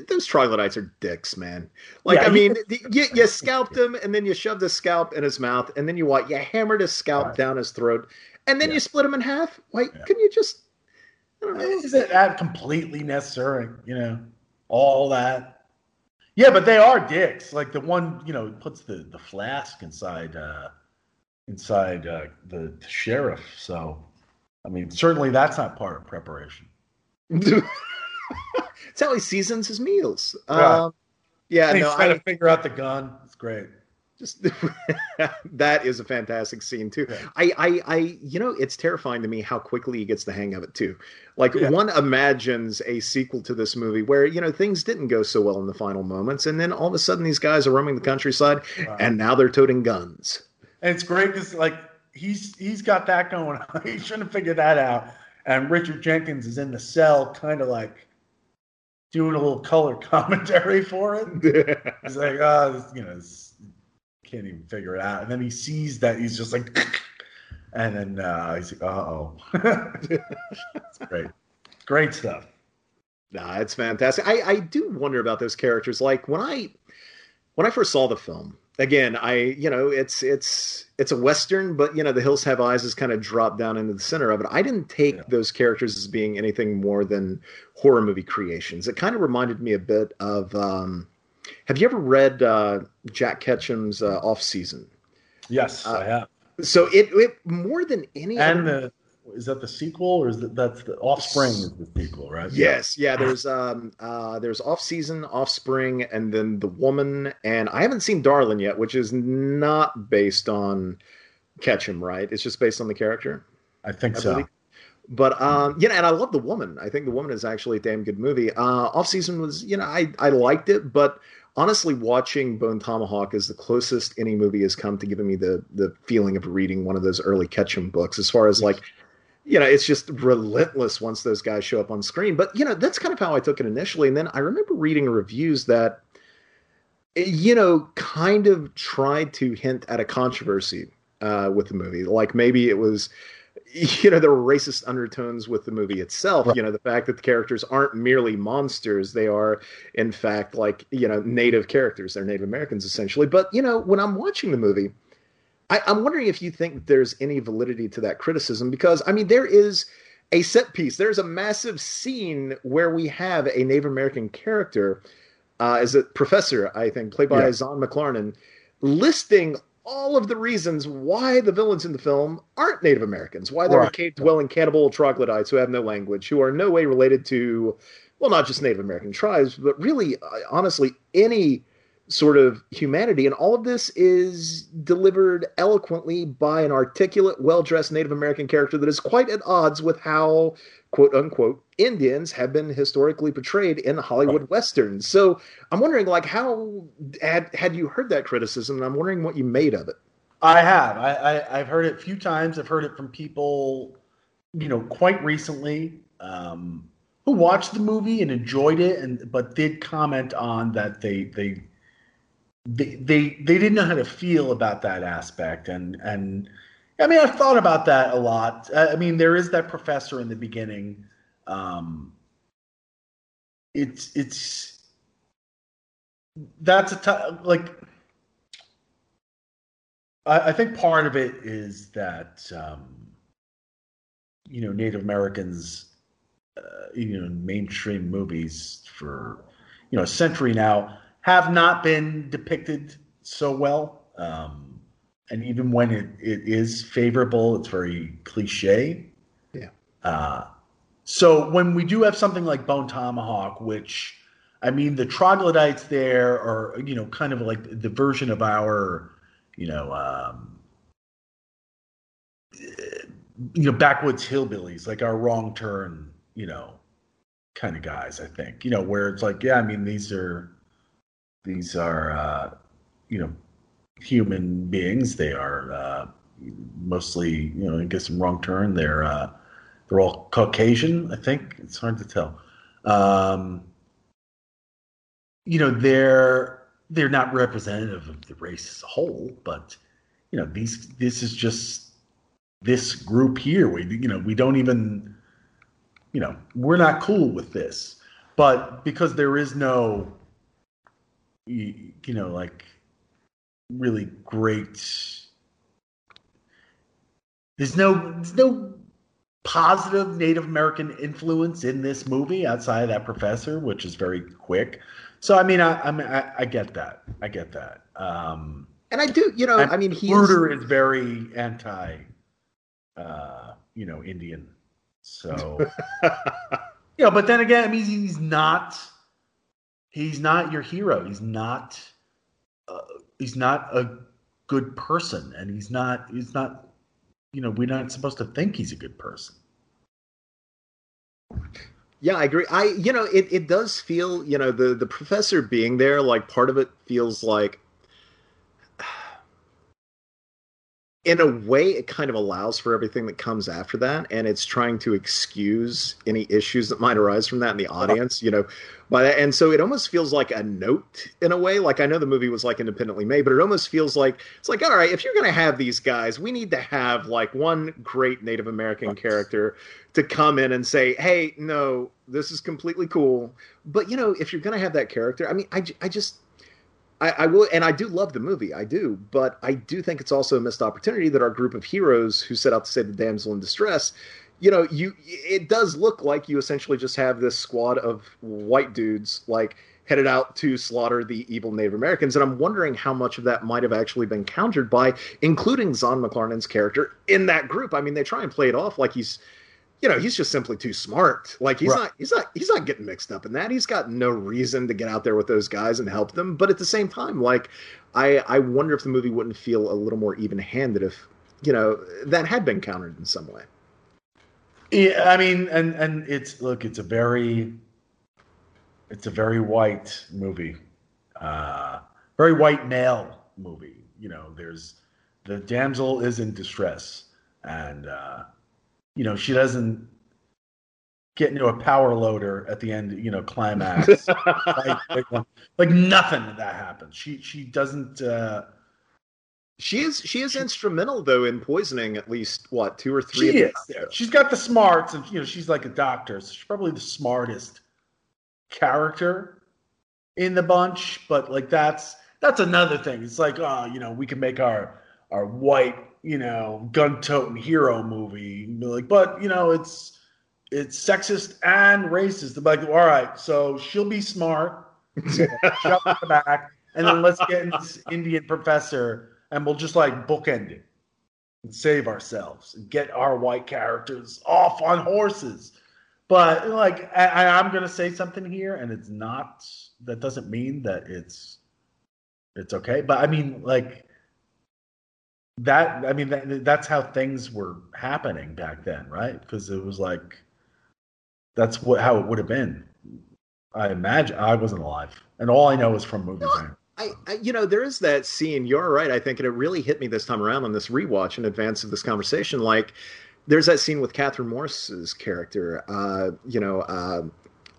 those troglodytes are dicks, man. Like yeah, I mean, you, you scalped him and then you shoved a scalp in his mouth and then you what? You hammered a scalp right. down his throat and then yeah. you split him in half. Like, yeah. can you just? I don't know. Is it that completely necessary? You know, all that. Yeah, but they are dicks. Like the one, you know, puts the the flask inside. uh inside uh, the, the sheriff. So, I mean, certainly that's not part of preparation. it's how he seasons his meals. Yeah, um, yeah and no, he's trying I, to figure out the gun. It's great. Just that is a fantastic scene too. Yeah. I, I, I, you know, it's terrifying to me how quickly he gets the hang of it too. Like yeah. one imagines a sequel to this movie where you know things didn't go so well in the final moments, and then all of a sudden these guys are roaming the countryside, wow. and now they're toting guns. And it's great because like he's he's got that going on. he shouldn't have figured that out. And Richard Jenkins is in the cell, kind of like doing a little color commentary for it. he's like, oh, you know, can't even figure it out. And then he sees that he's just like, and then uh, he's like, uh oh. it's great. great stuff. Nah, it's fantastic. I, I do wonder about those characters. Like when I when I first saw the film, again, I you know it's it's it's a western, but you know the Hills Have Eyes is kind of dropped down into the center of it. I didn't take yeah. those characters as being anything more than horror movie creations. It kind of reminded me a bit of. Um, have you ever read uh, Jack Ketchum's uh, Off Season? Yes, uh, I have. So it, it more than any and other... the is that the sequel or is that that's the Offspring is the sequel, right? Yes, yeah. There's um uh there's Off Season, Offspring, and then The Woman, and I haven't seen Darlin yet, which is not based on Ketchum, right? It's just based on the character. I think I so. But um, you know, and I love The Woman. I think The Woman is actually a damn good movie. Uh, Off Season was, you know, I I liked it, but honestly, watching Bone Tomahawk is the closest any movie has come to giving me the the feeling of reading one of those early Ketchum books. As far as like you know, it's just relentless once those guys show up on screen. But you know, that's kind of how I took it initially. And then I remember reading reviews that, you know, kind of tried to hint at a controversy uh, with the movie. Like maybe it was, you know, there were racist undertones with the movie itself. Right. You know, the fact that the characters aren't merely monsters; they are, in fact, like you know, native characters. They're Native Americans essentially. But you know, when I'm watching the movie I, I'm wondering if you think there's any validity to that criticism because I mean there is a set piece. There's a massive scene where we have a Native American character, uh, as a professor, I think, played by yeah. Zahn McClarnon, listing all of the reasons why the villains in the film aren't Native Americans, why they're right. cave dwelling cannibal troglodytes who have no language, who are no way related to, well, not just Native American tribes, but really, uh, honestly, any sort of humanity. And all of this is delivered eloquently by an articulate, well dressed Native American character that is quite at odds with how, quote unquote, Indians have been historically portrayed in Hollywood right. westerns. So I'm wondering, like, how had, had you heard that criticism? And I'm wondering what you made of it. I have. I, I, have heard it a few times. I've heard it from people, you know, quite recently. Um, who watched the movie and enjoyed it and but did comment on that they they they, they they didn't know how to feel about that aspect and and I mean I've thought about that a lot. I mean there is that professor in the beginning. Um, it's it's that's a t- like I, I think part of it is that um, you know Native Americans uh, you know mainstream movies for you know a century now have not been depicted so well. Um, and even when it, it is favorable, it's very cliche. Yeah. Uh, so when we do have something like Bone Tomahawk, which I mean, the troglodytes there are, you know, kind of like the version of our, you know, um, you know, backwoods hillbillies, like our wrong turn, you know, kind of guys. I think, you know, where it's like, yeah, I mean, these are these are, uh, you know, human beings. They are uh, mostly, you know, I guess some wrong turn. They're uh, they're all Caucasian. I think it's hard to tell. Um, you know, they're they're not representative of the race as a whole, but you know, these this is just this group here. We you know we don't even you know we're not cool with this, but because there is no you, you know, like really great. There's no there's no positive Native American influence in this movie outside of that professor, which is very quick. So I mean, I I, mean, I, I get that. I get that. Um, and I do, you know, I mean, he's Brooder is very anti, uh, you know, Indian. So, you know, but then again, I mean, he's not he's not your hero. He's not. Uh, he's not a good person, and he's not. He's not. You know, we're not supposed to think he's a good person. Yeah, I agree. I you know, it, it does feel, you know, the the professor being there, like part of it feels like in a way, it kind of allows for everything that comes after that, and it's trying to excuse any issues that might arise from that in the uh-huh. audience, you know. By that, and so it almost feels like a note in a way. Like I know the movie was like independently made, but it almost feels like it's like, all right, if you're going to have these guys, we need to have like one great Native American character to come in and say, hey, no, this is completely cool. But you know, if you're going to have that character, I mean, I, I just I, I will, and I do love the movie, I do, but I do think it's also a missed opportunity that our group of heroes who set out to save the damsel in distress, you know, you it does look like you essentially just have this squad of white dudes like headed out to slaughter the evil Native Americans, and I'm wondering how much of that might have actually been countered by including Zahn McClarnon's character in that group. I mean, they try and play it off like he's you know he's just simply too smart. Like he's right. not he's not he's not getting mixed up in that. He's got no reason to get out there with those guys and help them. But at the same time like i i wonder if the movie wouldn't feel a little more even-handed if you know that had been countered in some way. Yeah i mean and and it's look it's a very it's a very white movie. Uh very white male movie. You know there's the damsel is in distress and uh you know, she doesn't get into a power loader at the end, you know, climax. like, like, like, nothing that happens. She she doesn't uh she is she is she, instrumental though in poisoning at least what two or three. She is. She's got the smarts, and you know she's like a doctor, so she's probably the smartest character in the bunch. But like that's that's another thing. It's like oh, you know, we can make our our white you know, gun toting hero movie. Like, but you know, it's it's sexist and racist. They're like, all right, so she'll be smart, in the back, and then let's get in this Indian professor, and we'll just like bookend it and save ourselves and get our white characters off on horses. But like, I, I'm gonna say something here, and it's not. That doesn't mean that it's it's okay. But I mean, like that I mean that, that's how things were happening back then, right? Because it was like that's what how it would have been. I imagine I wasn't alive, and all I know is from movies. No, I, I, you know, there is that scene. You're right. I think, and it really hit me this time around on this rewatch in advance of this conversation. Like, there's that scene with Kathryn Morris's character. Uh, you know, uh,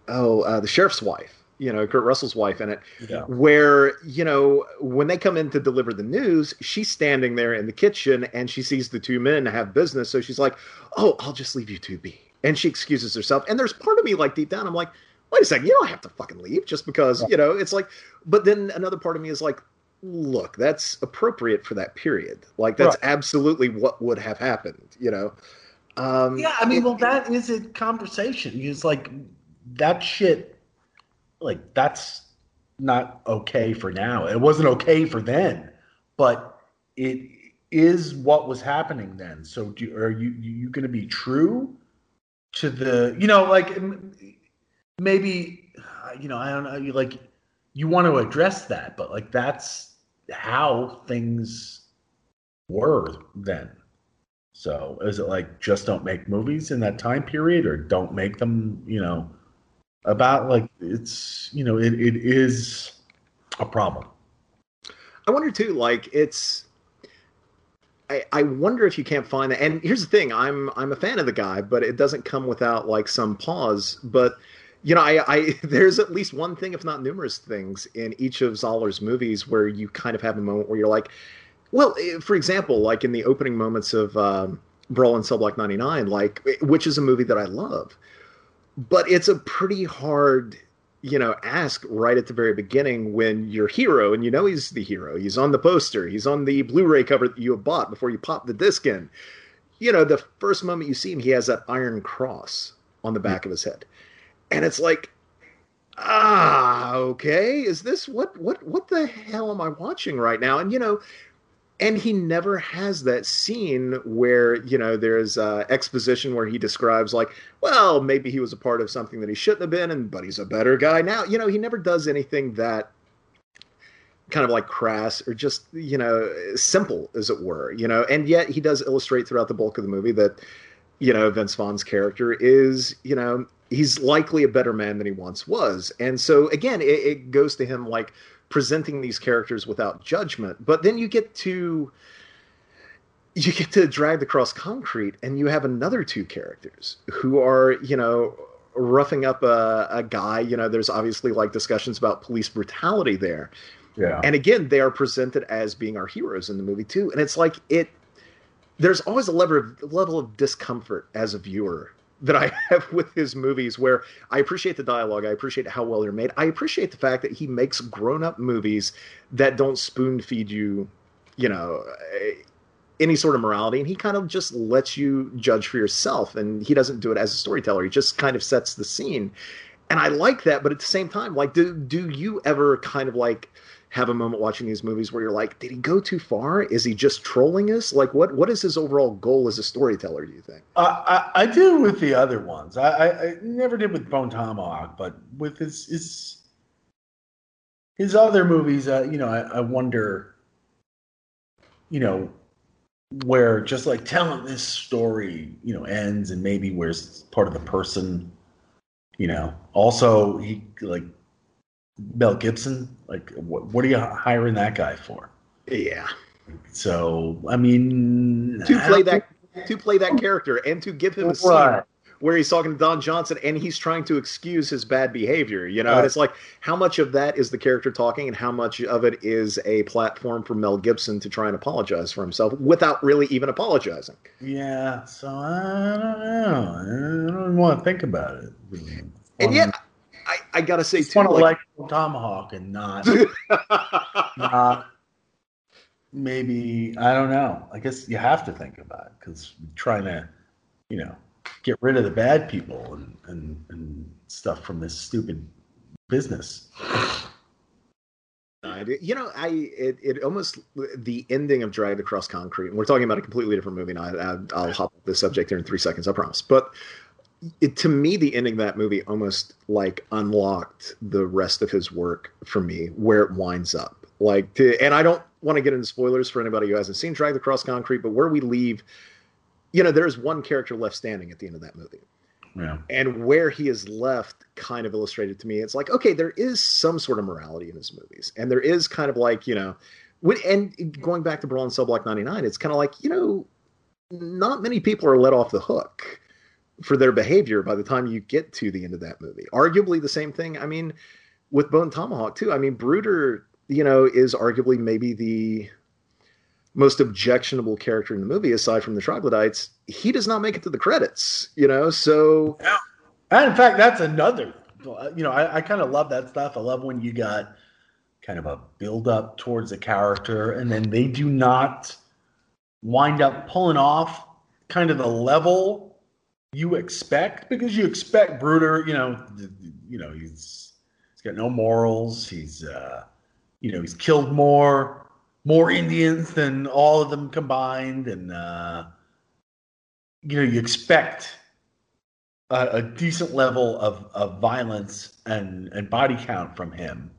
oh, uh, the sheriff's wife you know Kurt Russell's wife in it, yeah. where you know when they come in to deliver the news, she's standing there in the kitchen and she sees the two men have business, so she's like, "Oh, I'll just leave you two be," and she excuses herself. And there's part of me like deep down, I'm like, "Wait a second, you don't have to fucking leave just because you know." It's like, but then another part of me is like, "Look, that's appropriate for that period. Like that's right. absolutely what would have happened," you know. Um, yeah, I mean, well, that is a conversation. It's like that shit like that's not okay for now. It wasn't okay for then, but it is what was happening then. So do are you you going to be true to the you know like maybe you know I don't know you like you want to address that, but like that's how things were then. So is it like just don't make movies in that time period or don't make them, you know, about like it's you know it, it is a problem. I wonder too like it's I, I wonder if you can't find that. And here's the thing i'm i'm a fan of the guy but it doesn't come without like some pause. But you know i i there's at least one thing if not numerous things in each of Zahler's movies where you kind of have a moment where you're like well eh, for example like in the opening moments of um, brawl in cell block 99 like which is a movie that i love but it's a pretty hard you know ask right at the very beginning when your hero and you know he's the hero he's on the poster he's on the blu-ray cover that you have bought before you pop the disc in. You know the first moment you see him he has that iron cross on the back of his head. And it's like ah okay is this what what what the hell am i watching right now? And you know and he never has that scene where you know there's uh, exposition where he describes like well maybe he was a part of something that he shouldn't have been and but he's a better guy now. You know he never does anything that kind of like crass or just you know simple as it were you know? And yet he does illustrate throughout the bulk of the movie that you know vince vaughn's character is you know he's likely a better man than he once was. And so again it, it goes to him like presenting these characters without judgment. But then you get to you get to drag across concrete, and you have another two characters who are, you know, roughing up a, a guy. You know, there's obviously like discussions about police brutality there. Yeah. And again, they are presented as being our heroes in the movie too. And it's like it there's always a level of level of discomfort as a viewer that I have with his movies where I appreciate the dialogue, I appreciate how well they're made. I appreciate the fact that he makes grown-up movies that don't spoon feed you, you know, any sort of morality and he kind of just lets you judge for yourself and he doesn't do it as a storyteller. He just kind of sets the scene. And I like that, but at the same time, like do do you ever kind of like have a moment watching these movies where you're like, did he go too far? Is he just trolling us? Like, what what is his overall goal as a storyteller? Do you think? Uh, I, I do with the other ones. I, I, I never did with Bone Tomahawk, but with his his his other movies, uh, you know, I, I wonder, you know, where just like telling this story, you know, ends and maybe where's part of the person, you know. Also, he like Mel Gibson. Like, what, what are you hiring that guy for? Yeah. So, I mean, to play that to play that character and to give him a scene where he's talking to Don Johnson and he's trying to excuse his bad behavior. You know, right. and it's like how much of that is the character talking, and how much of it is a platform for Mel Gibson to try and apologize for himself without really even apologizing. Yeah. So I don't know. I don't want to think about it. And yet, I, I gotta say too, want to like, like tomahawk and not, not maybe I don't know. I guess you have to think about it because trying to, you know, get rid of the bad people and and and stuff from this stupid business. You know, I it, it almost the ending of Dragged Across Concrete. And we're talking about a completely different movie, and I, I, I'll hop this subject here in three seconds. I promise. But it, to me, the ending of that movie almost like unlocked the rest of his work for me, where it winds up. Like, to, and I don't want to get into spoilers for anybody who hasn't seen Drag Across Concrete, but where we leave, you know, there's one character left standing at the end of that movie. Yeah. And where he is left kind of illustrated to me, it's like, okay, there is some sort of morality in his movies. And there is kind of like, you know, and going back to Brawl in Cell Block 99, it's kind of like, you know, not many people are let off the hook for their behavior by the time you get to the end of that movie. Arguably the same thing. I mean, with Bone Tomahawk too. I mean, Brooder, you know, is arguably maybe the most objectionable character in the movie aside from the troglodytes. He does not make it to the credits, you know. So, and in fact, that's another. You know, I, I kind of love that stuff. I love when you got kind of a build up towards a character, and then they do not wind up pulling off kind of the level you expect because you expect Brooder, you know, you know, he's he's got no morals. He's uh, you know, he's killed more more Indians than all of them combined, and uh, you know, you expect a, a decent level of, of violence and and body count from him,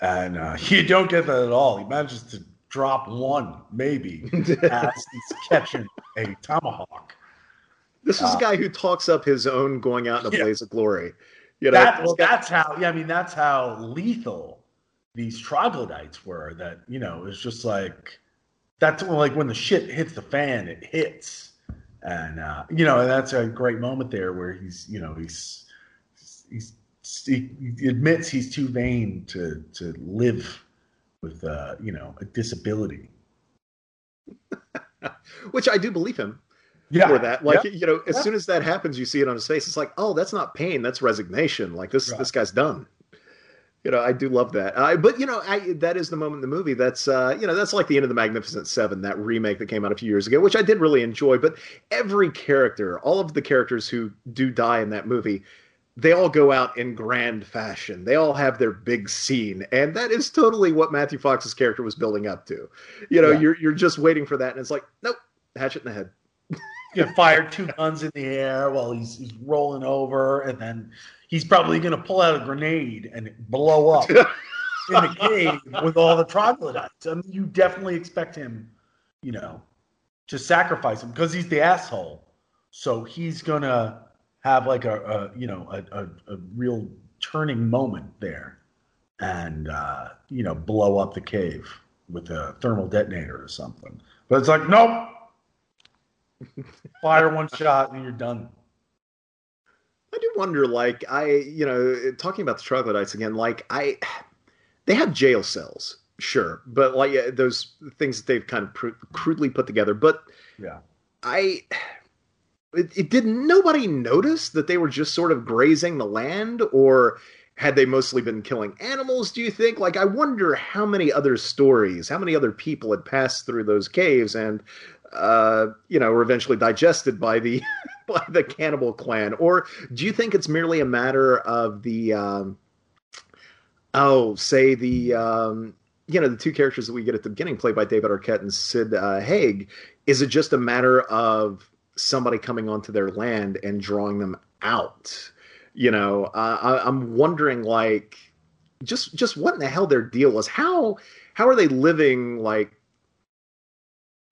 and uh, you don't get that at all. He manages to drop one maybe as he's catching a tomahawk. This is uh, a guy who talks up his own going out in a yeah. blaze of glory. You know, that, well, that's how. Yeah, I mean, that's how lethal these troglodytes were. That you know, it's just like that's when, like when the shit hits the fan, it hits, and uh, you know, that's a great moment there where he's, you know, he's he's he admits he's too vain to to live with uh, you know a disability. Which I do believe him yeah. for that. Like you know, as soon as that happens, you see it on his face. It's like, oh, that's not pain, that's resignation. Like this right. this guy's done. You know, I do love that. Uh, but you know, I, that is the moment in the movie. That's uh, you know, that's like the end of the Magnificent Seven, that remake that came out a few years ago, which I did really enjoy. But every character, all of the characters who do die in that movie, they all go out in grand fashion. They all have their big scene, and that is totally what Matthew Fox's character was building up to. You know, yeah. you're you're just waiting for that, and it's like, nope, hatchet in the head you fired two guns in the air while he's, he's rolling over, and then he's probably going to pull out a grenade and blow up in the cave with all the troglodytes. I mean, you definitely expect him, you know, to sacrifice him because he's the asshole. So he's gonna have like a, a you know a, a, a, real turning moment there, and uh, you know blow up the cave with a thermal detonator or something. But it's like nope, Fire one shot and you're done. I do wonder, like, I, you know, talking about the troglodytes again, like, I, they have jail cells, sure, but like uh, those things that they've kind of pr- crudely put together. But Yeah. I, it, it did nobody notice that they were just sort of grazing the land, or had they mostly been killing animals? Do you think? Like, I wonder how many other stories, how many other people had passed through those caves and, uh, you know, were eventually digested by the by the cannibal clan, or do you think it's merely a matter of the, um, oh, say the. Um, you know the two characters that we get at the beginning, played by David Arquette and Sid uh, Haig. Is it just a matter of somebody coming onto their land and drawing them out? You know, uh, I, I'm wondering, like, just just what in the hell their deal was. How how are they living like?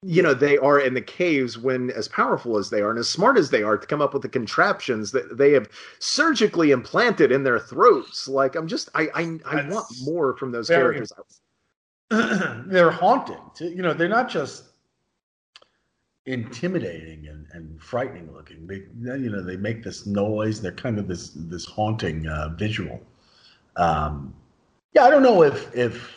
You know, they are in the caves when as powerful as they are and as smart as they are to come up with the contraptions that they have surgically implanted in their throats. Like, I'm just, I, I, I want more from those characters. they're haunting. You know, they're not just intimidating and, and frightening looking. They, you know, they make this noise. They're kind of this this haunting uh, visual. Um, yeah, I don't know if if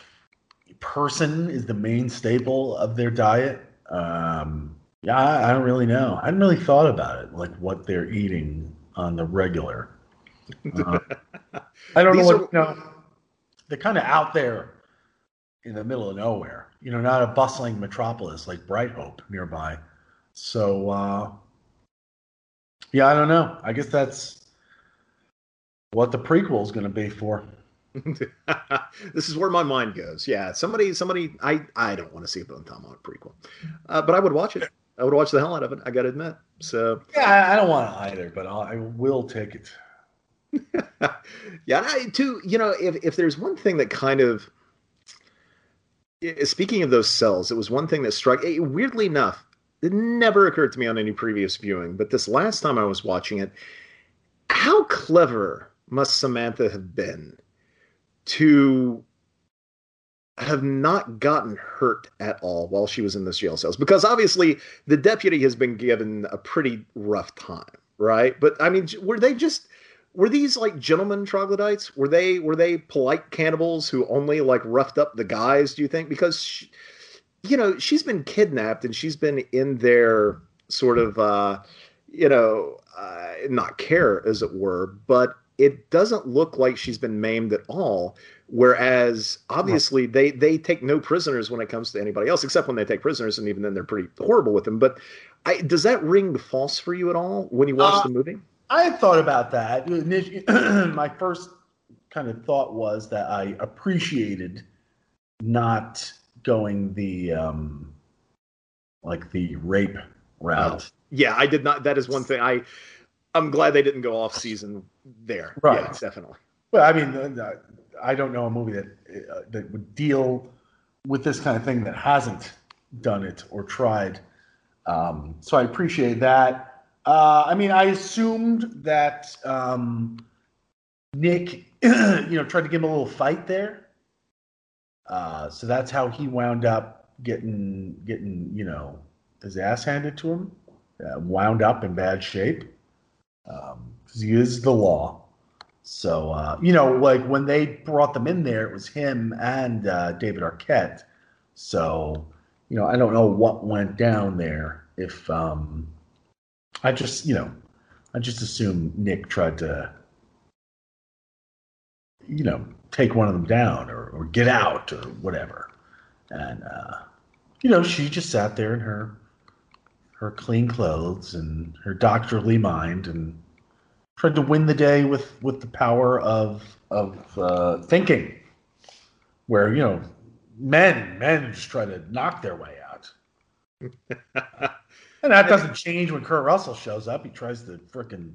person is the main staple of their diet. Um, yeah, I, I don't really know. I hadn't really thought about it, like what they're eating on the regular. Uh, I don't know what are- you know. They're kind of out there in the middle of nowhere. You know, not a bustling metropolis like Bright Hope nearby. So, uh, yeah, I don't know. I guess that's what the prequel is going to be for. this is where my mind goes. Yeah, somebody, somebody. I, I don't want to see a Bone Tomahawk prequel, uh, but I would watch it. I would watch the hell out of it. I got to admit. So Yeah, I, don't want to either, but I'll, I will take it. yeah, I too. You know, if if there's one thing that kind of eh, speaking of those cells, it was one thing that struck. eh, Weirdly enough, it never occurred to me on any previous viewing, but this last time I was watching it, how clever must Samantha have been to have not gotten hurt at all while she was in those jail cells? Because obviously the deputy has been given a pretty rough time, right? But I mean, were they just were these like gentlemen troglodytes? Were they were they polite cannibals who only like roughed up the guys? Do you think because she, you know she's been kidnapped and she's been in their sort of uh, you know uh, not care as it were, but it doesn't look like she's been maimed at all. Whereas obviously they they take no prisoners when it comes to anybody else, except when they take prisoners, and even then they're pretty horrible with them. But I, does that ring false for you at all when you watch Uh, the movie? I had thought about that. My first kind of thought was that I appreciated not going the um like the rape route. Yeah, I did not. That is one thing I. I'm glad they didn't go off season there. Right. Yeah, definitely. Well, I mean, uh, I don't know a movie that uh, that would deal with this kind of thing that hasn't done it or tried. Um, so I appreciate that. Uh, I mean, I assumed that um, Nick, you know, tried to give him a little fight there. Uh, so that's how he wound up getting getting you know his ass handed to him, uh, wound up in bad shape because he is the law. So uh, you know, like when they brought them in there, it was him and uh, David Arquette. So you know, I don't know what went down there. If um, I just you know, I just assume Nick tried to you know take one of them down or, or get out or whatever, and uh, you know, she just sat there in her her clean clothes and her doctorly mind and tried to win the day with with the power of of uh, thinking, where you know men men just try to knock their way out, and that doesn't change when Kurt Russell shows up. He tries to frickin'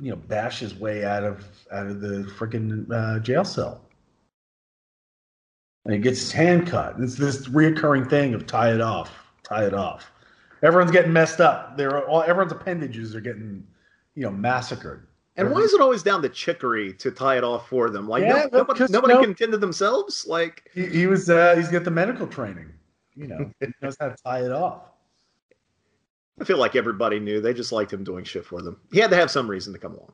you know bash his way out of out of the frickin' uh, jail cell, and he gets his hand cut. It's this reoccurring thing of tie it off, tie it off. Everyone's getting messed up. They're all everyone's appendages are getting you know massacred. And why is it always down to Chicory to tie it off for them? Like Yeah, no, nobody, nobody no- can tend to themselves. Like He, he was uh, he's got the medical training. You know, he knows how to tie it off. I feel like everybody knew. They just liked him doing shit for them. He had to have some reason to come along.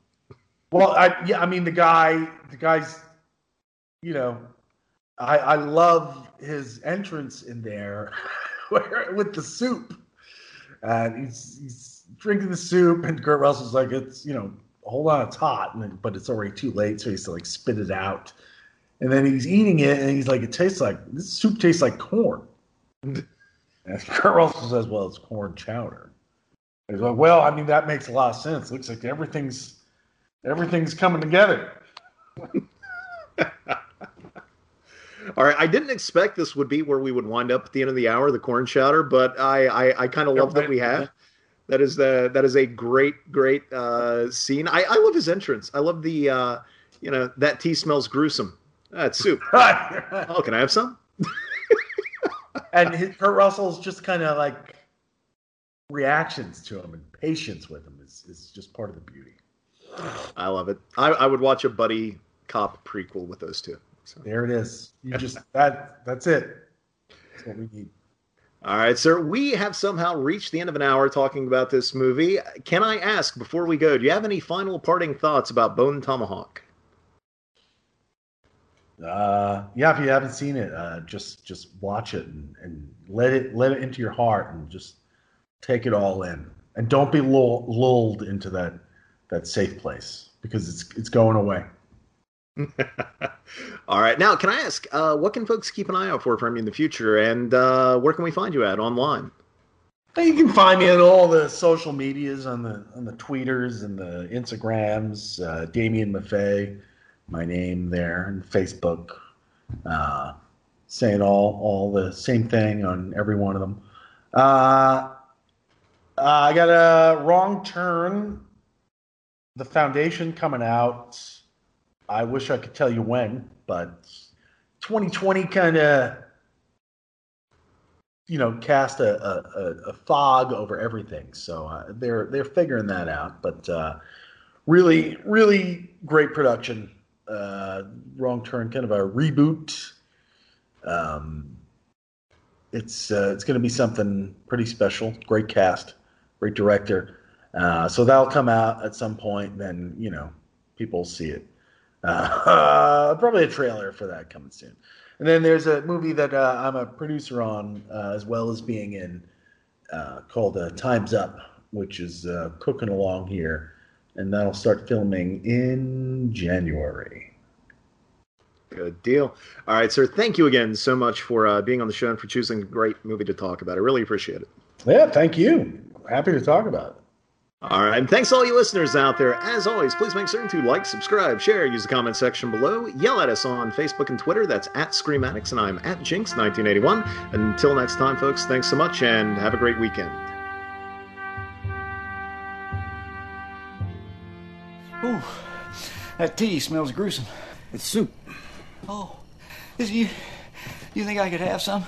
Well, I yeah, I mean the guy, the guy's, you know, I I love his entrance in there, where, with the soup, and he's he's drinking the soup, and Kurt Russell's like, it's you know, hold on, it's hot, and then, but it's already too late, so he has to like spit it out, and then he's eating it, and he's like, it tastes like this soup tastes like corn. and Kurt Russell says, well, it's corn chowder. He's like, well, I mean that makes a lot of sense. Looks like everything's everything's coming together. All right, I didn't expect this would be where we would wind up at the end of the hour, the corn chowder, but I I, I kind of love that we have. That is the that is a great great uh, scene. I, I love his entrance. I love the uh, you know that tea smells gruesome. That's soup. oh, can I have some? and his, Kurt Russell's just kind of like reactions to him and patience with him is, is just part of the beauty. I love it. I, I would watch a buddy cop prequel with those two. So. There it is. You just that that's it. That's what we need. All right, sir. We have somehow reached the end of an hour talking about this movie. Can I ask before we go, do you have any final parting thoughts about Bone Tomahawk? Uh, yeah, if you haven't seen it, uh, just just watch it and, and let it let it into your heart and just take it all in. And don't be lull, lulled into that that safe place because it's it's going away. All right. Now, can I ask, uh, what can folks keep an eye out for from you in the future, and uh, where can we find you at online? You can find me on all the social medias, on the on the tweeters and the Instagrams. Uh, Damian Maffei, my name there, and Facebook, uh, saying all all the same thing on every one of them. Uh, I got a wrong turn. The foundation coming out I wish I could tell you when, but 2020 kind of, you know, cast a, a, a, fog over everything. So uh, they're they're figuring that out. But uh, really, really great production. Uh, wrong turn, kind of a reboot. Um, it's uh, it's going to be something pretty special. Great cast, great director. Uh, so that'll come out at some point. Then you know, people see it. Uh, probably a trailer for that coming soon. And then there's a movie that uh, I'm a producer on, uh, as well as being in, uh, called uh, Time's Up, which is uh, cooking along here, and that'll start filming in January. Good deal. All right, sir. Thank you again so much for being on the show and for choosing a great movie to talk about. I really appreciate it. Yeah, thank you. Happy to talk about it. All right, and thanks all you listeners out there. As always, please make certain to like, subscribe, share, use the comment section below, yell at us on Facebook and Twitter. That's at Screamatics, and I'm at Jinx1981. Until next time, folks, thanks so much, and have a great weekend. Ooh, that tea smells gruesome. It's soup. Oh, is you? You think I could have some?